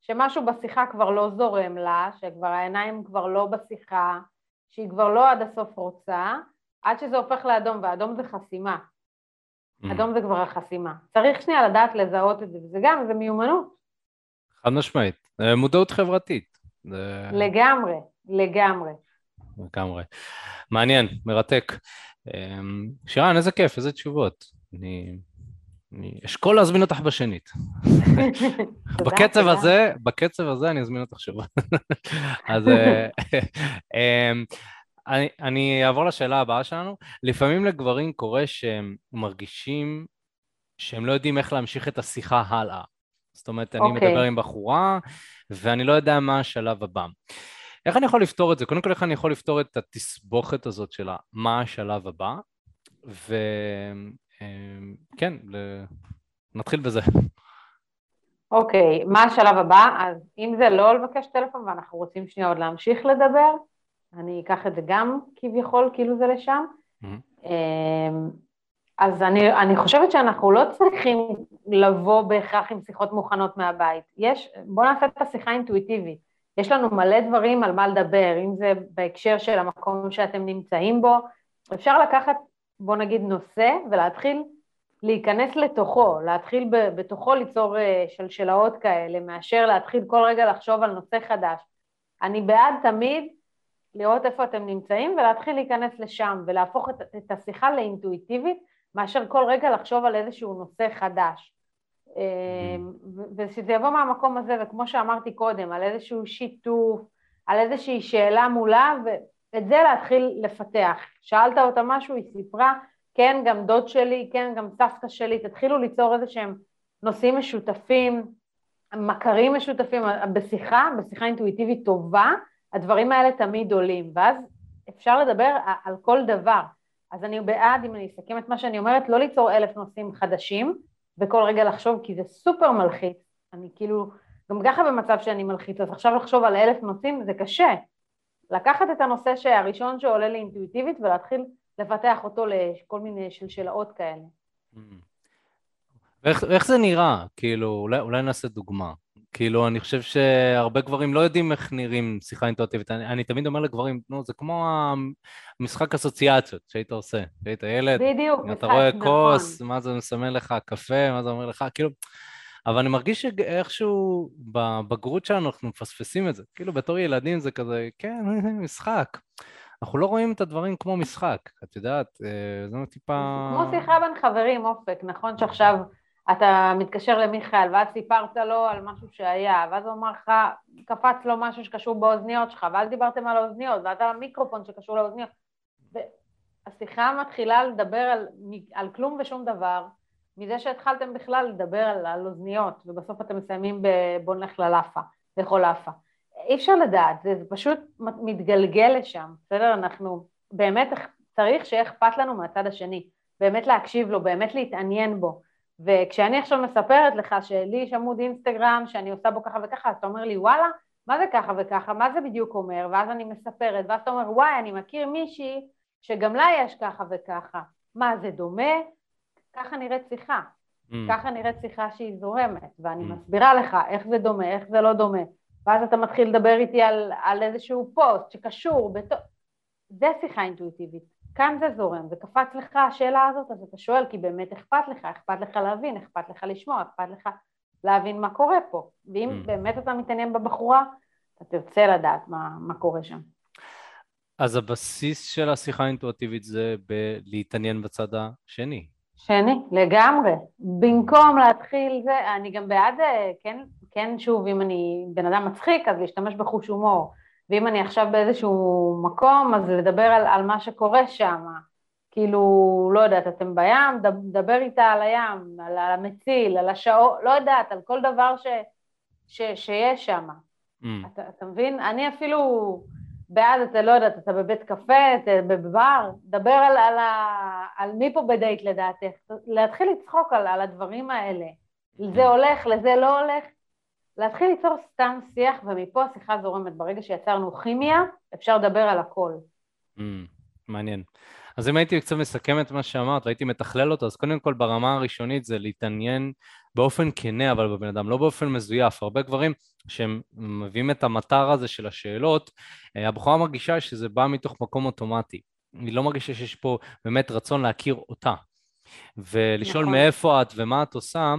שמשהו בשיחה כבר לא זורם לה, שכבר העיניים כבר לא בשיחה, שהיא כבר לא עד הסוף רוצה, עד שזה הופך לאדום, ואדום זה חסימה. Mm. אדום זה כבר החסימה. צריך שנייה לדעת לזהות את זה, וזה גם, זה מיומנות. חד משמעית. מודעות חברתית. לגמרי, לגמרי. לגמרי. מעניין, מרתק. אמ, שירן, איזה כיף, איזה תשובות. אני, אני אשקול להזמין אותך בשנית. בקצב הזה, בקצב הזה אני אזמין אותך שוב. אז אה, אמ, אני, אני אעבור לשאלה הבאה שלנו. לפעמים לגברים קורה שהם מרגישים שהם לא יודעים איך להמשיך את השיחה הלאה. זאת אומרת, אני okay. אוקיי. מדבר עם בחורה, ואני לא יודע מה השלב הבא. איך אני יכול לפתור את זה? קודם כל, איך אני יכול לפתור את התסבוכת הזאת של מה השלב הבא? וכן, ל... נתחיל בזה. אוקיי, okay, מה השלב הבא? אז אם זה לא לבקש טלפון ואנחנו רוצים שנייה עוד להמשיך לדבר, אני אקח את זה גם כביכול, כאילו זה לשם. Mm-hmm. אז אני, אני חושבת שאנחנו לא צריכים לבוא בהכרח עם שיחות מוכנות מהבית. יש, בואו נעשה את השיחה אינטואיטיבית. יש לנו מלא דברים על מה לדבר, אם זה בהקשר של המקום שאתם נמצאים בו. אפשר לקחת, בואו נגיד, נושא ולהתחיל להיכנס לתוכו, להתחיל בתוכו ליצור אה, שלשלאות כאלה, מאשר להתחיל כל רגע לחשוב על נושא חדש. אני בעד תמיד לראות איפה אתם נמצאים ולהתחיל להיכנס לשם ולהפוך את, את השיחה לאינטואיטיבית מאשר כל רגע לחשוב על איזשהו נושא חדש. אמ, ושזה יבוא מהמקום הזה, וכמו שאמרתי קודם, על איזשהו שיתוף, על איזושהי שאלה מולה, ואת זה להתחיל לפתח. שאלת אותה משהו, היא סיפרה, כן, גם דוד שלי, כן, גם סבתא שלי, תתחילו ליצור איזה שהם נושאים משותפים, מכרים משותפים, בשיחה, בשיחה אינטואיטיבית טובה, הדברים האלה תמיד עולים, ואז אפשר לדבר על כל דבר. אז אני בעד, אם אני אסכם את מה שאני אומרת, לא ליצור אלף נושאים חדשים, וכל רגע לחשוב, כי זה סופר מלחיץ. אני כאילו, גם ככה במצב שאני מלחיץ, אז עכשיו לחשוב על אלף נושאים זה קשה. לקחת את הנושא הראשון שעולה לי אינטואיטיבית ולהתחיל לפתח אותו לכל מיני שלשלאות כאלה. Mm. ואיך זה נראה? כאילו, אולי, אולי נעשה דוגמה. כאילו, אני חושב שהרבה גברים לא יודעים איך נראים שיחה אינטואיטיבית. אני, אני תמיד אומר לגברים, נו, זה כמו המשחק אסוציאציות שהיית עושה. כשהיית ילד, בדיוק, אתה רואה נכון. כוס, מה זה מסמל לך, קפה, מה זה אומר לך, כאילו... אבל אני מרגיש שאיכשהו בבגרות שלנו אנחנו מפספסים את זה. כאילו, בתור ילדים זה כזה, כן, משחק. אנחנו לא רואים את הדברים כמו משחק, את יודעת, אה, זה טיפה... כמו שיחה בין חברים, אופק, נכון שעכשיו... אתה מתקשר למיכאל, ואז סיפרת לו על משהו שהיה, ואז הוא אמר לך, קפץ לו משהו שקשור באוזניות שלך, ואז דיברתם על האוזניות, ואז על המיקרופון שקשור לאוזניות. והשיחה מתחילה לדבר על, על כלום ושום דבר, מזה שהתחלתם בכלל לדבר על, על אוזניות, ובסוף אתם מסיימים בבוא נלך ללאפה, לאכול לאפה. אי אפשר לדעת, זה, זה פשוט מתגלגל לשם, בסדר? אנחנו באמת צריך שיהיה אכפת לנו מהצד השני, באמת להקשיב לו, באמת להתעניין בו. וכשאני עכשיו מספרת לך שלי יש עמוד אינסטגרם שאני עושה בו ככה וככה, אז אתה אומר לי וואלה, מה זה ככה וככה, מה זה בדיוק אומר, ואז אני מספרת, ואז אתה אומר וואי, אני מכיר מישהי שגם לה יש ככה וככה, מה זה דומה? ככה נראית שיחה, mm. ככה נראית שיחה שהיא זורמת, ואני mm. מסבירה לך איך זה דומה, איך זה לא דומה, ואז אתה מתחיל לדבר איתי על, על איזשהו פוסט שקשור, בת... זה שיחה אינטואיטיבית. כאן זה זורם, וקפץ לך השאלה הזאת, אז אתה שואל כי באמת אכפת לך, אכפת לך להבין, אכפת לך לשמוע, אכפת לך להבין מה קורה פה. ואם mm. באמת אתה מתעניין בבחורה, אתה תרצה לדעת מה, מה קורה שם. אז הבסיס של השיחה האינטואיטיבית זה בלהתעניין בצד השני. שני, לגמרי. במקום להתחיל זה, אני גם בעד, אה, כן, כן, שוב, אם אני בן אדם מצחיק, אז להשתמש בחוש הומור. ואם אני עכשיו באיזשהו מקום, אז לדבר על, על מה שקורה שם. כאילו, לא יודעת, אתם בים, דבר איתה על הים, על המציל, על השעות, לא יודעת, על כל דבר ש, ש, שיש שם. Mm. אתה, אתה מבין? אני אפילו בעד, אתה לא יודעת, אתה בבית קפה, אתה בבר, דבר על, על, ה, על מי פה בדייט לדעתך, להתחיל לצחוק על, על הדברים האלה. mm. הולך, לזה לא הולך, להתחיל ליצור סתם שיח, ומפה השיחה זורמת. ברגע שיצרנו כימיה, אפשר לדבר על הכל. Mm, מעניין. אז אם הייתי קצת מסכם את מה שאמרת והייתי מתכלל אותו, אז קודם כל ברמה הראשונית זה להתעניין באופן כנה אבל בבן אדם, לא באופן מזויף. הרבה גברים שהם מביאים את המטר הזה של השאלות, אה, הבחורה מרגישה שזה בא מתוך מקום אוטומטי. היא לא מרגישה שיש פה באמת רצון להכיר אותה. ולשאול נכון. מאיפה את ומה את עושה,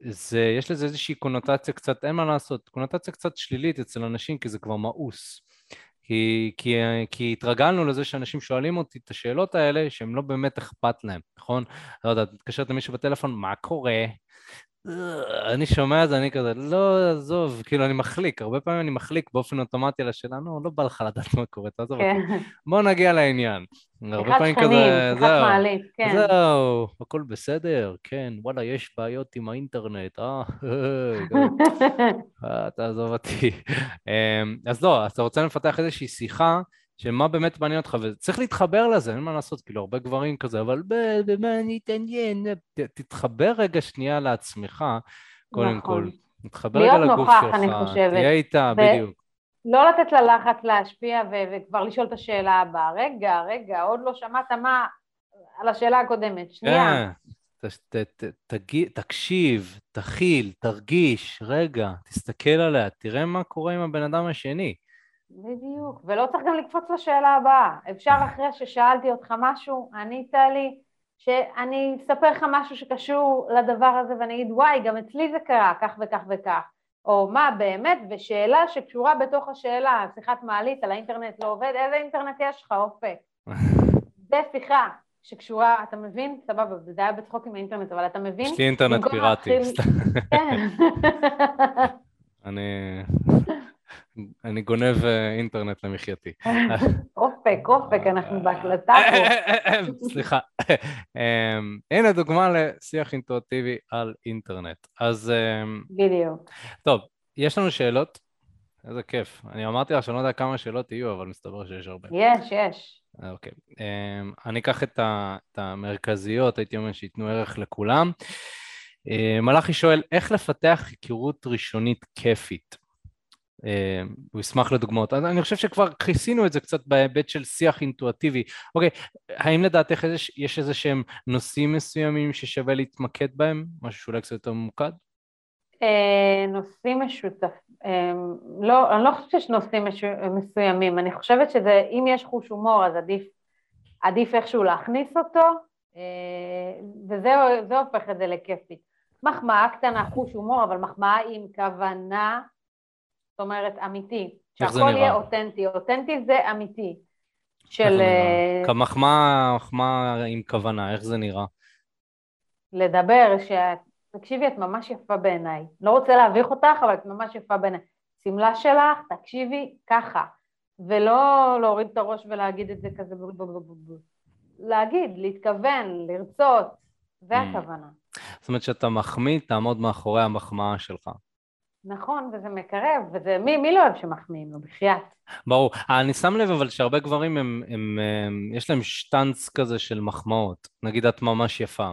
זה, יש לזה איזושהי קונוטציה קצת, אין מה לעשות, קונוטציה קצת שלילית אצל אנשים, כי זה כבר מאוס. כי, כי, כי התרגלנו לזה שאנשים שואלים אותי את השאלות האלה שהם לא באמת אכפת להם, נכון? לא יודע, מתקשרת למישהו בטלפון, מה קורה? אני שומע את זה, אני כזה, לא, עזוב, כאילו אני מחליק, הרבה פעמים אני מחליק באופן אוטומטי על השאלה, נו, לא בא לך לדעת מה קורה, תעזוב אותי. כן. בוא נגיע לעניין. הרבה פעמים כזה, זהו, כן. זהו, הכל בסדר, כן, וואלה, יש בעיות עם האינטרנט, אה, אה תעזוב אותי. אמ, אז לא, אז אתה רוצה לפתח איזושהי שיחה, של מה באמת מעניין אותך, וצריך להתחבר לזה, אין מה לעשות, כאילו הרבה גברים כזה, אבל במה אני אתעניין, תתחבר רגע שנייה לעצמך, קודם נכון. כל, תתחבר רגע לגוף שלך, תהיה איתה. בדיוק. לא לתת ללחץ להשפיע ו- וכבר לשאול את השאלה הבאה, רגע, רגע, עוד לא שמעת מה, על השאלה הקודמת, שנייה. כן, ת, ת, תגיד, תקשיב, תכיל, תרגיש, רגע, תסתכל עליה, תראה מה קורה עם הבן אדם השני. בדיוק, ולא צריך גם לקפוץ לשאלה הבאה. אפשר אחרי ששאלתי אותך משהו, ענית לי, שאני אספר לך משהו שקשור לדבר הזה ואני אגיד, וואי, גם אצלי זה קרה, כך וכך וכך. או מה באמת, ושאלה שקשורה בתוך השאלה, שיחת מעלית על האינטרנט לא עובד, איזה אינטרנט יש לך, אופק? זה שיחה שקשורה, אתה מבין? סבבה, זה היה בצחוק עם האינטרנט, אבל אתה מבין? יש לי אינטרנט פיראטי. כן. אני... אני גונב אה, אינטרנט למחייתי. אופק, אופק, אנחנו בהקלטה פה. סליחה. אמ, הנה דוגמה לשיח אינטואטיבי על אינטרנט. אז... אמ, בדיוק. טוב, יש לנו שאלות? איזה כיף. אני אמרתי לך שאני לא יודע כמה שאלות יהיו, אבל מסתבר שיש הרבה. יש, יש. אוקיי. אמ, אני אקח את המרכזיות, הייתי אומר שייתנו ערך לכולם. מלאכי שואל, איך לפתח היכרות ראשונית כיפית? אה, הוא ישמח לדוגמאות. אני חושב שכבר כיסינו את זה קצת בהיבט של שיח אינטואטיבי. אוקיי, האם לדעתך יש איזה שהם נושאים מסוימים ששווה להתמקד בהם? משהו שאולי קצת יותר ממוקד? אה, נושאים משותפים, אה, לא, אני לא חושבת שיש נושאים מסוימים, אני חושבת שזה, אם יש חוש הומור אז עדיף, עדיף איכשהו להכניס אותו, וזה הופך את זה לכיפי. מחמאה קטנה, חוש הומור, אבל מחמאה עם כוונה אומרת אמיתי, שהכל יהיה אותנטי, אותנטי זה אמיתי. של... אה, כמחמאה, מחמאה עם כוונה, איך זה נראה? לדבר, ש... תקשיבי, את ממש יפה בעיניי. לא רוצה להביך אותך, אבל את ממש יפה בעיניי. שמלה שלך, תקשיבי, ככה. ולא להוריד את הראש ולהגיד את זה כזה, להגיד, להתכוון, לרצות, זה mm. הכוונה. זאת אומרת שאתה מחמיא, תעמוד מאחורי המחמאה שלך. נכון, וזה מקרב, וזה, מי, מי לא אוהב שמחמיאים לו, בחייאת. ברור. אני שם לב אבל שהרבה גברים, הם, הם, הם, יש להם שטנץ כזה של מחמאות. נגיד את ממש יפה.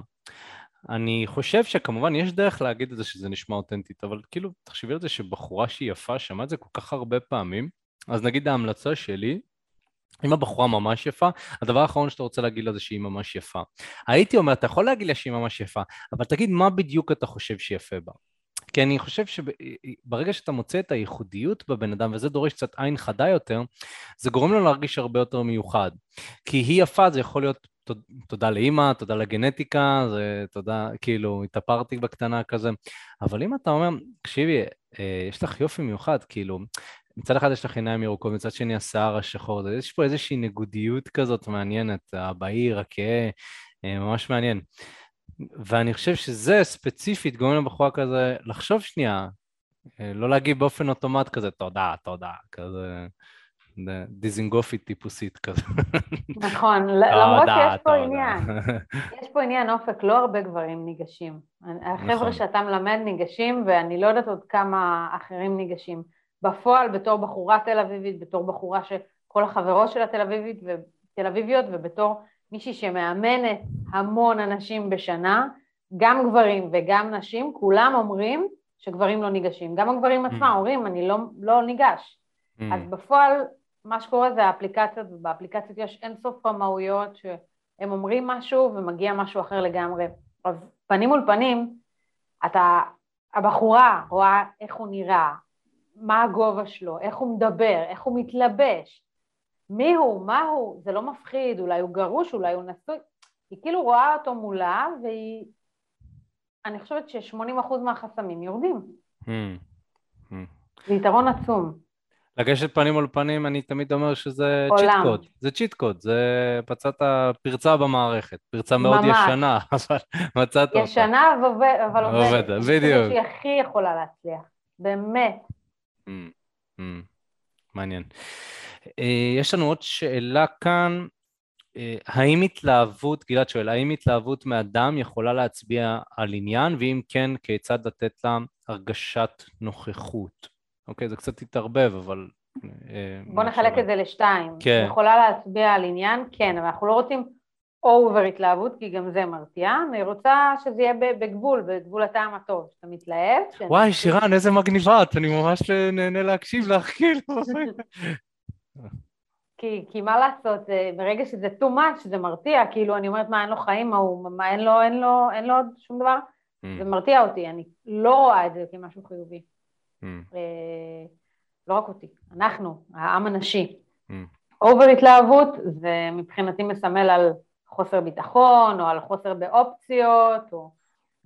אני חושב שכמובן יש דרך להגיד את זה שזה נשמע אותנטית, אבל כאילו, תחשבי על זה שבחורה שהיא יפה, שמעה את זה כל כך הרבה פעמים, אז נגיד ההמלצה שלי, אם הבחורה ממש יפה, הדבר האחרון שאתה רוצה להגיד לה זה שהיא ממש יפה. הייתי אומר, אתה יכול להגיד לה שהיא ממש יפה, אבל תגיד מה בדיוק אתה חושב שיפה בה. כי אני חושב שברגע שאתה מוצא את הייחודיות בבן אדם, וזה דורש קצת עין חדה יותר, זה גורם לו להרגיש הרבה יותר מיוחד. כי היא יפה, זה יכול להיות תודה לאימא, תודה לגנטיקה, זה תודה, כאילו, התאפרתי בקטנה כזה. אבל אם אתה אומר, תקשיבי, אה, יש לך יופי מיוחד, כאילו, מצד אחד יש לך עיניים ירוקות, מצד שני השיער השחור, יש פה איזושהי נגודיות כזאת מעניינת, הבהיר, הכהה, אה, ממש מעניין. ואני חושב שזה ספציפית גורם לבחורה כזה לחשוב שנייה, אה, לא להגיב באופן אוטומט כזה, תודה, תודה, כזה דיזינגופית טיפוסית כזה. נכון, למרות שיש פה עניין, יש פה עניין אופק, לא הרבה גברים ניגשים. החבר'ה נכון. שאתה מלמד ניגשים, ואני לא יודעת עוד כמה אחרים ניגשים. בפועל, בתור בחורה תל אביבית, בתור בחורה שכל החברות שלה תל אביבית ותל אביביות, ובתור מישהי שמאמנת המון אנשים בשנה, גם גברים וגם נשים, כולם אומרים שגברים לא ניגשים. גם הגברים עצמם mm. אומרים, אני לא, לא ניגש. Mm. אז בפועל, מה שקורה זה האפליקציות, ובאפליקציות יש אינסוף רמאויות שהם אומרים משהו ומגיע משהו אחר לגמרי. אז פנים מול פנים, אתה, הבחורה רואה איך הוא נראה, מה הגובה שלו, איך הוא מדבר, איך הוא מתלבש, מי הוא, מה הוא, זה לא מפחיד, אולי הוא גרוש, אולי הוא נשוי, היא כאילו רואה אותו מולה והיא, אני חושבת ש-80% מהחסמים יורדים. Hmm. Hmm. זה יתרון עצום. לגשת פנים מול פנים, אני תמיד אומר שזה צ'יט קוד, זה צ'יט קוד, זה מצאת פרצה במערכת, פרצה מאוד ממש. ישנה, אבל מצאת אותה. ישנה אבל עובדת. עובדת, בדיוק. שהיא הכי יכולה להצליח, באמת. Mm, mm, מעניין. אה, יש לנו עוד שאלה כאן, אה, האם התלהבות, גלעד שואל, האם התלהבות מאדם יכולה להצביע על עניין, ואם כן, כיצד לתת לה הרגשת נוכחות? אוקיי, זה קצת התערבב, אבל... אה, בוא נחלק את זה לשתיים. כן. יכולה להצביע על עניין, כן, אבל אנחנו לא רוצים אובר התלהבות, כי גם זה מרתיע. אני רוצה שזה יהיה בגבול, בגבול הטעם הטוב, שאתה מתלהב. וואי, שירן, איזה מגניבה את, אני ממש נהנה להקשיב לך, כאילו. כי, כי מה לעשות, אה, ברגע שזה too much, זה מרתיע, כאילו, אני אומרת, מה, אין לו חיים, מה, מה אין לו, אין לו, אין לו עוד שום דבר? Mm. זה מרתיע אותי, אני לא רואה את זה כמשהו חיובי. Mm. אה, לא רק אותי, אנחנו, העם הנשי. אובר mm. התלהבות זה מבחינתי מסמל על חוסר ביטחון, או על חוסר באופציות, או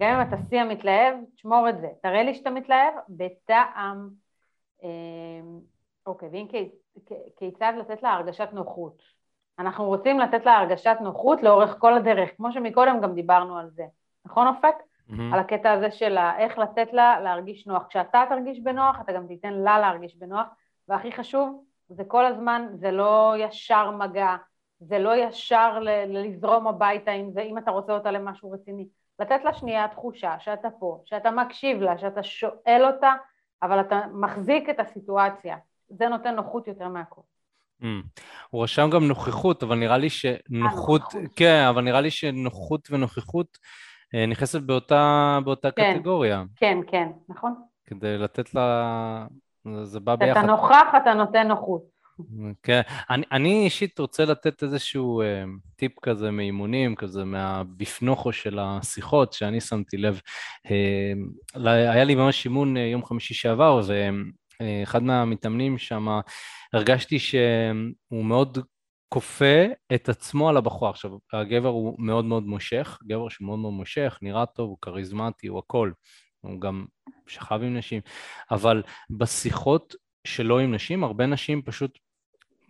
גם אם אתה שיא המתלהב, תשמור את זה. תראה לי שאתה מתלהב בטעם. אה, אוקיי, ואם כיצד לתת לה הרגשת נוחות? אנחנו רוצים לתת לה הרגשת נוחות לאורך כל הדרך, כמו שמקודם גם דיברנו על זה. נכון אופק? Mm-hmm. על הקטע הזה של איך לתת לה להרגיש נוח. כשאתה תרגיש בנוח, אתה גם תיתן לה להרגיש בנוח, והכי חשוב, זה כל הזמן, זה לא ישר מגע, זה לא ישר ל- לזרום הביתה אם, זה, אם אתה רוצה אותה למשהו רציני. לתת לה שנייה תחושה שאתה פה, שאתה מקשיב לה, שאתה שואל אותה, אבל אתה מחזיק את הסיטואציה. זה נותן נוחות יותר מהכל. Mm. הוא רשם גם נוכחות, אבל נראה לי שנוחות, 아, אה, כן, אבל נראה לי שנוחות ונוכחות אה, נכנסת באותה, באותה כן, קטגוריה. כן, כן, נכון. כדי לתת לה... זה בא ביחד. כשאתה נוכח, אתה נותן נוחות. כן, אני, אני אישית רוצה לתת איזשהו אה, טיפ כזה מאימונים, כזה מהבפנוכו של השיחות, שאני שמתי לב. אה, היה לי ממש אימון אה, יום חמישי שעבר, ואחד מהמתאמנים שם, הרגשתי שהוא מאוד כופה את עצמו על הבחור. עכשיו, הגבר הוא מאוד מאוד מושך, גבר שמאוד מאוד מושך, נראה טוב, הוא כריזמטי, הוא הכל. הוא גם שכב עם נשים, אבל בשיחות שלא עם נשים, הרבה נשים פשוט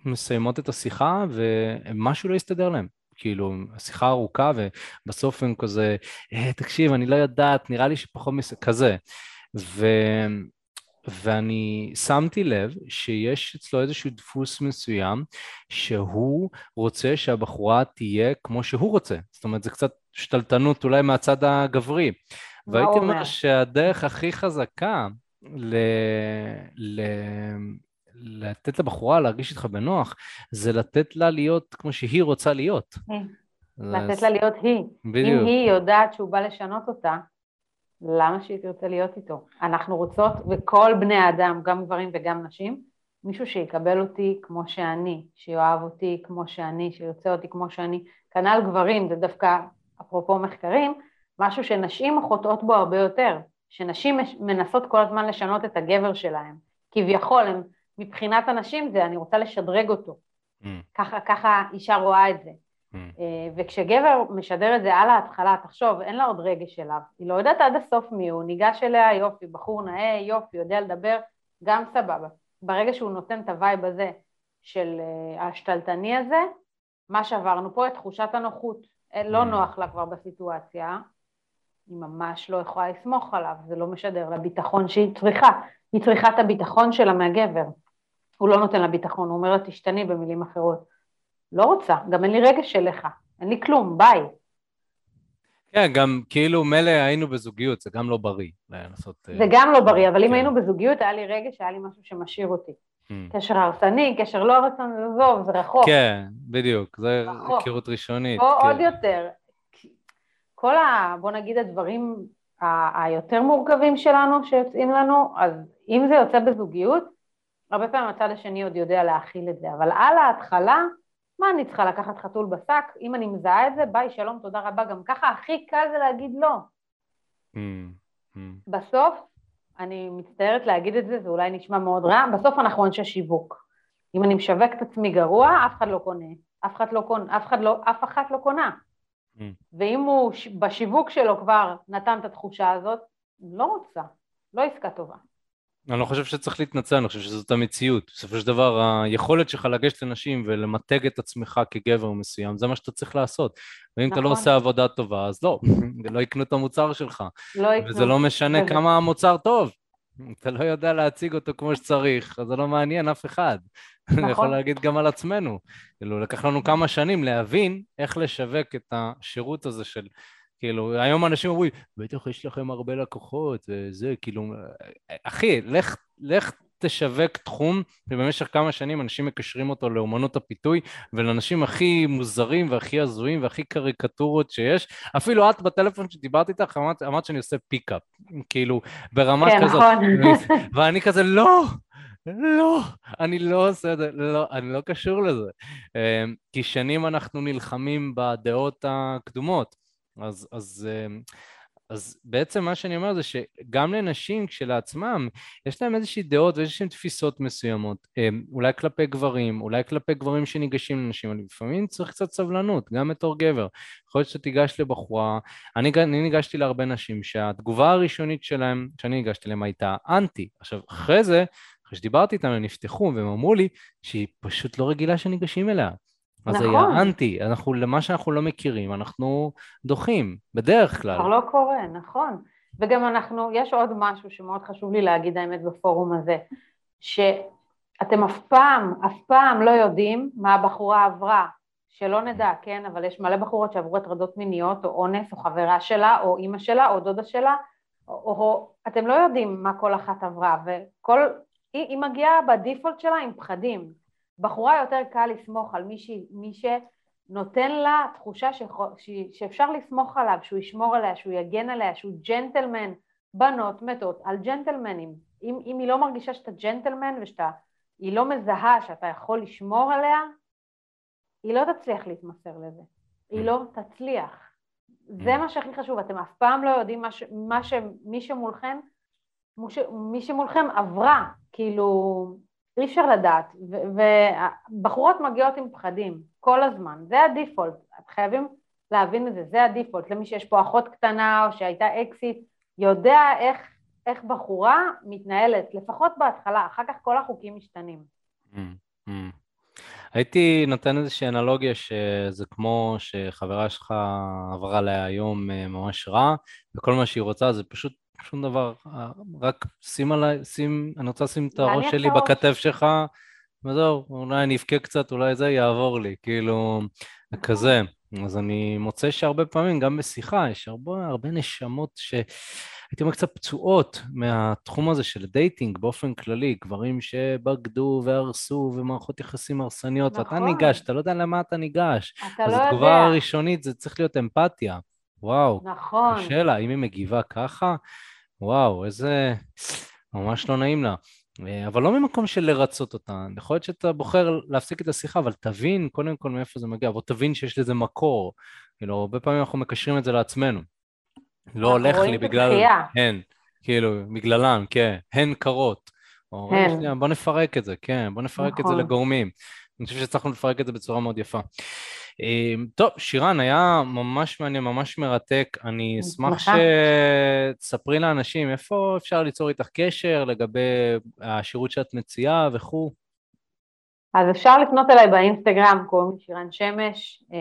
מסיימות את השיחה ומשהו לא יסתדר להם. כאילו, השיחה ארוכה ובסוף הם כזה, אה, תקשיב, אני לא יודעת, נראה לי שפחות מס... כזה. ו... ואני שמתי לב שיש אצלו איזשהו דפוס מסוים שהוא רוצה שהבחורה תהיה כמו שהוא רוצה. זאת אומרת, זה קצת שתלטנות אולי מהצד הגברי. והייתי אומר שהדרך הכי חזקה ל... ל... לתת לבחורה להרגיש איתך בנוח, זה לתת לה להיות כמו שהיא רוצה להיות. לתת לה להיות היא. בדיוק. אם היא יודעת שהוא בא לשנות אותה, למה שהיא תרצה להיות איתו? אנחנו רוצות, וכל בני האדם, גם גברים וגם נשים, מישהו שיקבל אותי כמו שאני, שיאהב אותי כמו שאני, שירצה אותי כמו שאני. כנ"ל גברים, זה דווקא, אפרופו מחקרים, משהו שנשים חוטאות בו הרבה יותר, שנשים מנסות כל הזמן לשנות את הגבר שלהם. כביכול, הם, מבחינת הנשים זה אני רוצה לשדרג אותו. Mm. ככה, ככה אישה רואה את זה. Mm. אה, וכשגבר משדר את זה על ההתחלה, תחשוב, אין לה עוד רגש אליו, היא לא יודעת עד הסוף מי הוא, ניגש אליה, יופי, בחור נאה, יופי, יודע לדבר, גם סבבה. ברגע שהוא נותן את ה vibe הזה של אה, השתלטני הזה, מה שעברנו פה, את תחושת הנוחות. אה, לא mm. נוח לה כבר בסיטואציה, היא ממש לא יכולה לסמוך עליו, זה לא משדר לה ביטחון שהיא צריכה, היא צריכה את הביטחון שלה מהגבר. הוא לא נותן לה ביטחון, הוא אומר לה תשתני במילים אחרות. לא רוצה, גם אין לי רגש אליך, אין לי כלום, ביי. כן, גם כאילו מילא היינו בזוגיות, זה גם לא בריא לנסות... אה, זה גם לא בריא, אבל כן. אם היינו בזוגיות, היה לי רגש, היה לי משהו שמשאיר אותי. Mm. קשר הרסני, קשר לא הרסני, עזוב, זה רחוק. כן, בדיוק, זה היכרות ראשונית. או כן. עוד יותר, כל ה... בוא נגיד הדברים היותר מורכבים שלנו, שיוצאים לנו, אז אם זה יוצא בזוגיות, הרבה פעמים הצד השני עוד יודע להכיל את זה, אבל על ההתחלה, מה אני צריכה לקחת חתול בשק? אם אני מזהה את זה, ביי, שלום, תודה רבה. גם ככה הכי קל זה להגיד לא. Mm, mm. בסוף, אני מצטערת להגיד את זה, זה אולי נשמע מאוד רע, בסוף אנחנו אנשי שיווק. אם אני משווק את עצמי גרוע, אף אחד לא קונה. אף אחד לא קונה, אף אחד לא, אף אחת לא קונה. Mm. ואם הוא בשיווק שלו כבר נתן את התחושה הזאת, לא רוצה, לא עסקה טובה. אני לא חושב שצריך להתנצל, אני חושב שזאת המציאות. בסופו של דבר, היכולת שלך לגשת לנשים ולמתג את עצמך כגבר מסוים, זה מה שאתה צריך לעשות. ואם נכון. אתה לא נכון. עושה עבודה טובה, אז לא, לא יקנו את המוצר שלך. לא יקנו. וזה לא משנה כמה המוצר טוב. אתה לא יודע להציג אותו כמו שצריך, אז זה לא מעניין אף אחד. נכון. אני יכול להגיד גם על עצמנו. כאילו, לקח לנו כמה שנים להבין איך לשווק את השירות הזה של כאילו, היום אנשים אומרים, בטח יש לכם הרבה לקוחות, וזה, כאילו, אחי, לך, לך תשווק תחום, ובמשך כמה שנים אנשים מקשרים אותו לאומנות הפיתוי, ולאנשים הכי מוזרים והכי הזויים והכי קריקטורות שיש. אפילו את בטלפון שדיברתי איתך, אמרת, אמרת שאני עושה פיקאפ, כאילו, ברמה כן, כזאת. כן, נכון. ואני כזה, לא! לא, אני לא עושה את זה, לא, אני לא קשור לזה. אמ, כי שנים אנחנו נלחמים בדעות הקדומות. אז, אז, אמ, אז בעצם מה שאני אומר זה שגם לנשים כשלעצמם יש להם איזושהי דעות ואיזשהן תפיסות מסוימות, אמ, אולי כלפי גברים, אולי כלפי גברים שניגשים לנשים, אבל לפעמים צריך קצת סבלנות, גם בתור גבר. יכול להיות שאתה תיגש לבחורה, אני, אני ניגשתי להרבה נשים שהתגובה הראשונית שלהם, שאני ניגשתי להם הייתה אנטי. עכשיו, אחרי זה, אחרי שדיברתי איתם, הם נפתחו והם אמרו לי שהיא פשוט לא רגילה שניגשים אליה. אז נכון. היה אנטי, אנחנו, למה שאנחנו לא מכירים, אנחנו דוחים, בדרך כלל. כבר לא קורה, נכון. וגם אנחנו, יש עוד משהו שמאוד חשוב לי להגיד האמת בפורום הזה, שאתם אף פעם, אף פעם לא יודעים מה הבחורה עברה, שלא נדע, כן, אבל יש מלא בחורות שעברו הטרדות מיניות, או אונס, או חברה שלה, או אימא שלה, או דודה שלה, או, או אתם לא יודעים מה כל אחת עברה, וכל, היא, היא מגיעה בדיפולט שלה עם פחדים, בחורה יותר קל לסמוך על מי, ש... מי שנותן לה תחושה ש... ש... שאפשר לסמוך עליו, שהוא ישמור עליה, שהוא יגן עליה, שהוא ג'נטלמן. בנות מתות על ג'נטלמנים. אם, אם היא לא מרגישה שאתה ג'נטלמן ושאתה, היא לא מזהה שאתה יכול לשמור עליה, היא לא תצליח להתמסר לזה. היא לא תצליח. זה מה שהכי חשוב, אתם אף פעם לא יודעים מה ש... מה ש... מי שמולכם, מי שמולכם עברה, כאילו, אי אפשר לדעת, ובחורות מגיעות עם פחדים כל הזמן, זה הדיפולט, את חייבים להבין את זה, זה הדיפולט, למי שיש פה אחות קטנה או שהייתה אקסיט, יודע איך, איך בחורה מתנהלת, לפחות בהתחלה, אחר כך כל החוקים משתנים. Mm, mm. הייתי נותן איזושהי אנלוגיה שזה כמו שחברה שלך עברה לה היום אה, ממש רע, וכל מה שהיא רוצה זה פשוט שום דבר, רק שים עליי, שים, אני רוצה לשים את הראש שלי בכתף שלך, וזהו, אולי אני אבכה קצת, אולי זה יעבור לי, כאילו, כזה. אז אני מוצא שהרבה פעמים, גם בשיחה, יש הרבה, הרבה נשמות שהייתי אומר קצת פצועות מהתחום הזה של dating באופן כללי, גברים שבגדו והרסו ומערכות יחסים הרסניות, נכון. ואתה ניגש, אתה לא יודע למה אתה ניגש. אתה לא יודע. אז התגובה הראשונית זה צריך להיות אמפתיה. וואו, נכון. קשה לה, אם היא מגיבה ככה, וואו, איזה... ממש לא נעים לה. אה, אבל לא ממקום של לרצות אותה, יכול להיות שאתה בוחר להפסיק את השיחה, אבל תבין קודם כל מאיפה זה מגיע, או תבין שיש לזה מקור. כאילו, הרבה פעמים אנחנו מקשרים את זה לעצמנו. לא הולך לי בגלל... כן, כאילו, בגללן, כן, הן קרות. או שנייה, בוא נפרק את זה, כן, בוא נפרק נכון. את זה נכון. לגורמים. אני חושב שהצלחנו לפרק את זה בצורה מאוד יפה. אמ, טוב, שירן, היה ממש מעניין, ממש מרתק. אני אשמח שתספרי לאנשים איפה אפשר ליצור איתך קשר לגבי השירות שאת מציעה וכו'. אז אפשר לפנות אליי באינסטגרם, קוראים לי שירן שמש. אמ,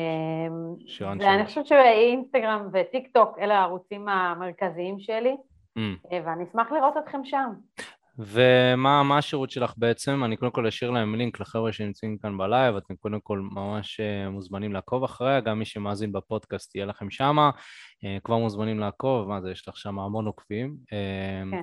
שירן שמש. ואני חושבת שאינסטגרם וטיק טוק אלה הערוצים המרכזיים שלי, mm. ואני אשמח לראות אתכם שם. ומה השירות שלך בעצם? אני קודם כל אשאיר להם לינק לחבר'ה שנמצאים כאן בלייב, אתם קודם כל ממש אה, מוזמנים לעקוב אחריה, גם מי שמאזין בפודקאסט יהיה לכם שמה, אה, כבר מוזמנים לעקוב, מה זה, יש לך שם המון עוקבים. אה, כן.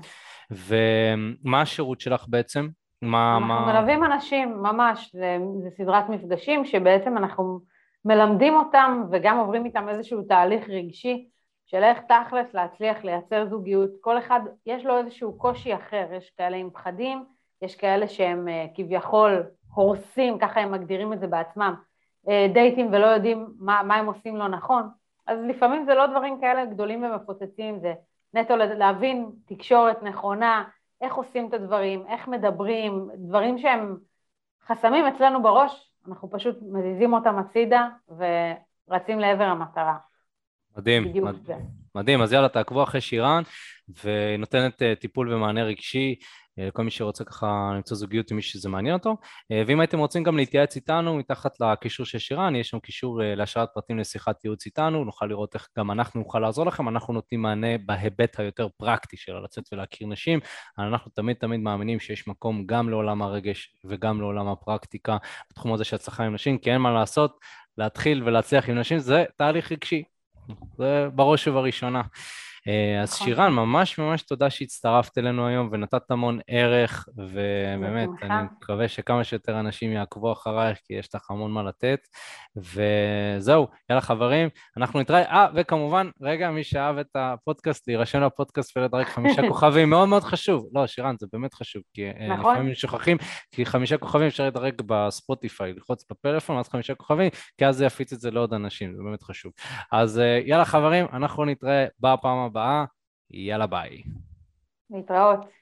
ומה השירות שלך בעצם? מה... אנחנו מה... מלווים אנשים, ממש, זה, זה סדרת מפגשים שבעצם אנחנו מלמדים אותם וגם עוברים איתם איזשהו תהליך רגשי של איך תכלס להצליח לייצר זוגיות, כל אחד יש לו איזשהו קושי אחר, יש כאלה עם פחדים, יש כאלה שהם uh, כביכול הורסים, ככה הם מגדירים את זה בעצמם, uh, דייטים ולא יודעים מה, מה הם עושים לא נכון, אז לפעמים זה לא דברים כאלה גדולים ומפוצצים, זה נטו להבין תקשורת נכונה, איך עושים את הדברים, איך מדברים, דברים שהם חסמים אצלנו בראש, אנחנו פשוט מזיזים אותם הצידה ורצים לעבר המטרה. מדהים, מד... מדהים, אז יאללה תעקבו אחרי שירן ונותנת uh, טיפול ומענה רגשי uh, לכל מי שרוצה ככה למצוא זוגיות עם מי שזה מעניין אותו. uh, ואם הייתם רוצים גם להתייעץ איתנו מתחת לקישור של שירן יש שם קישור להשארת פרטים לשיחת ייעוץ איתנו נוכל לראות איך גם אנחנו נוכל לעזור לכם. אנחנו נותנים מענה בהיבט היותר פרקטי של לצאת ולהכיר נשים. אנחנו תמיד תמיד מאמינים שיש מקום גם לעולם הרגש וגם לעולם הפרקטיקה בתחום הזה של הצלחה עם נשים כי אין מה לעשות להתחיל ולהצליח עם נשים זה תהליך רגשי זה בראש ובראשונה. אה, אז נכון. שירן, ממש ממש תודה שהצטרפת אלינו היום ונתת המון ערך, ובאמת, אני מקווה שכמה שיותר אנשים יעקבו אחרייך, כי יש לך המון מה לתת. וזהו, יאללה חברים, אנחנו נתראה. אה, וכמובן, רגע, מי שאהב את הפודקאסט, להירשם לפודקאסט ולדרג חמישה כוכבים, מאוד מאוד חשוב. לא, שירן, זה באמת חשוב, כי אה, נכון. לפעמים שוכחים, כי חמישה כוכבים אפשר לדרג בספוטיפיי, ללחוץ בפלאפון, אז חמישה כוכבים, כי אז זה יפיץ את זה לעוד אנשים, זה באמת חשוב. אז אה, יאללה חברים, אנחנו נתראה בפעם הבאה, יאללה ביי. להתראות.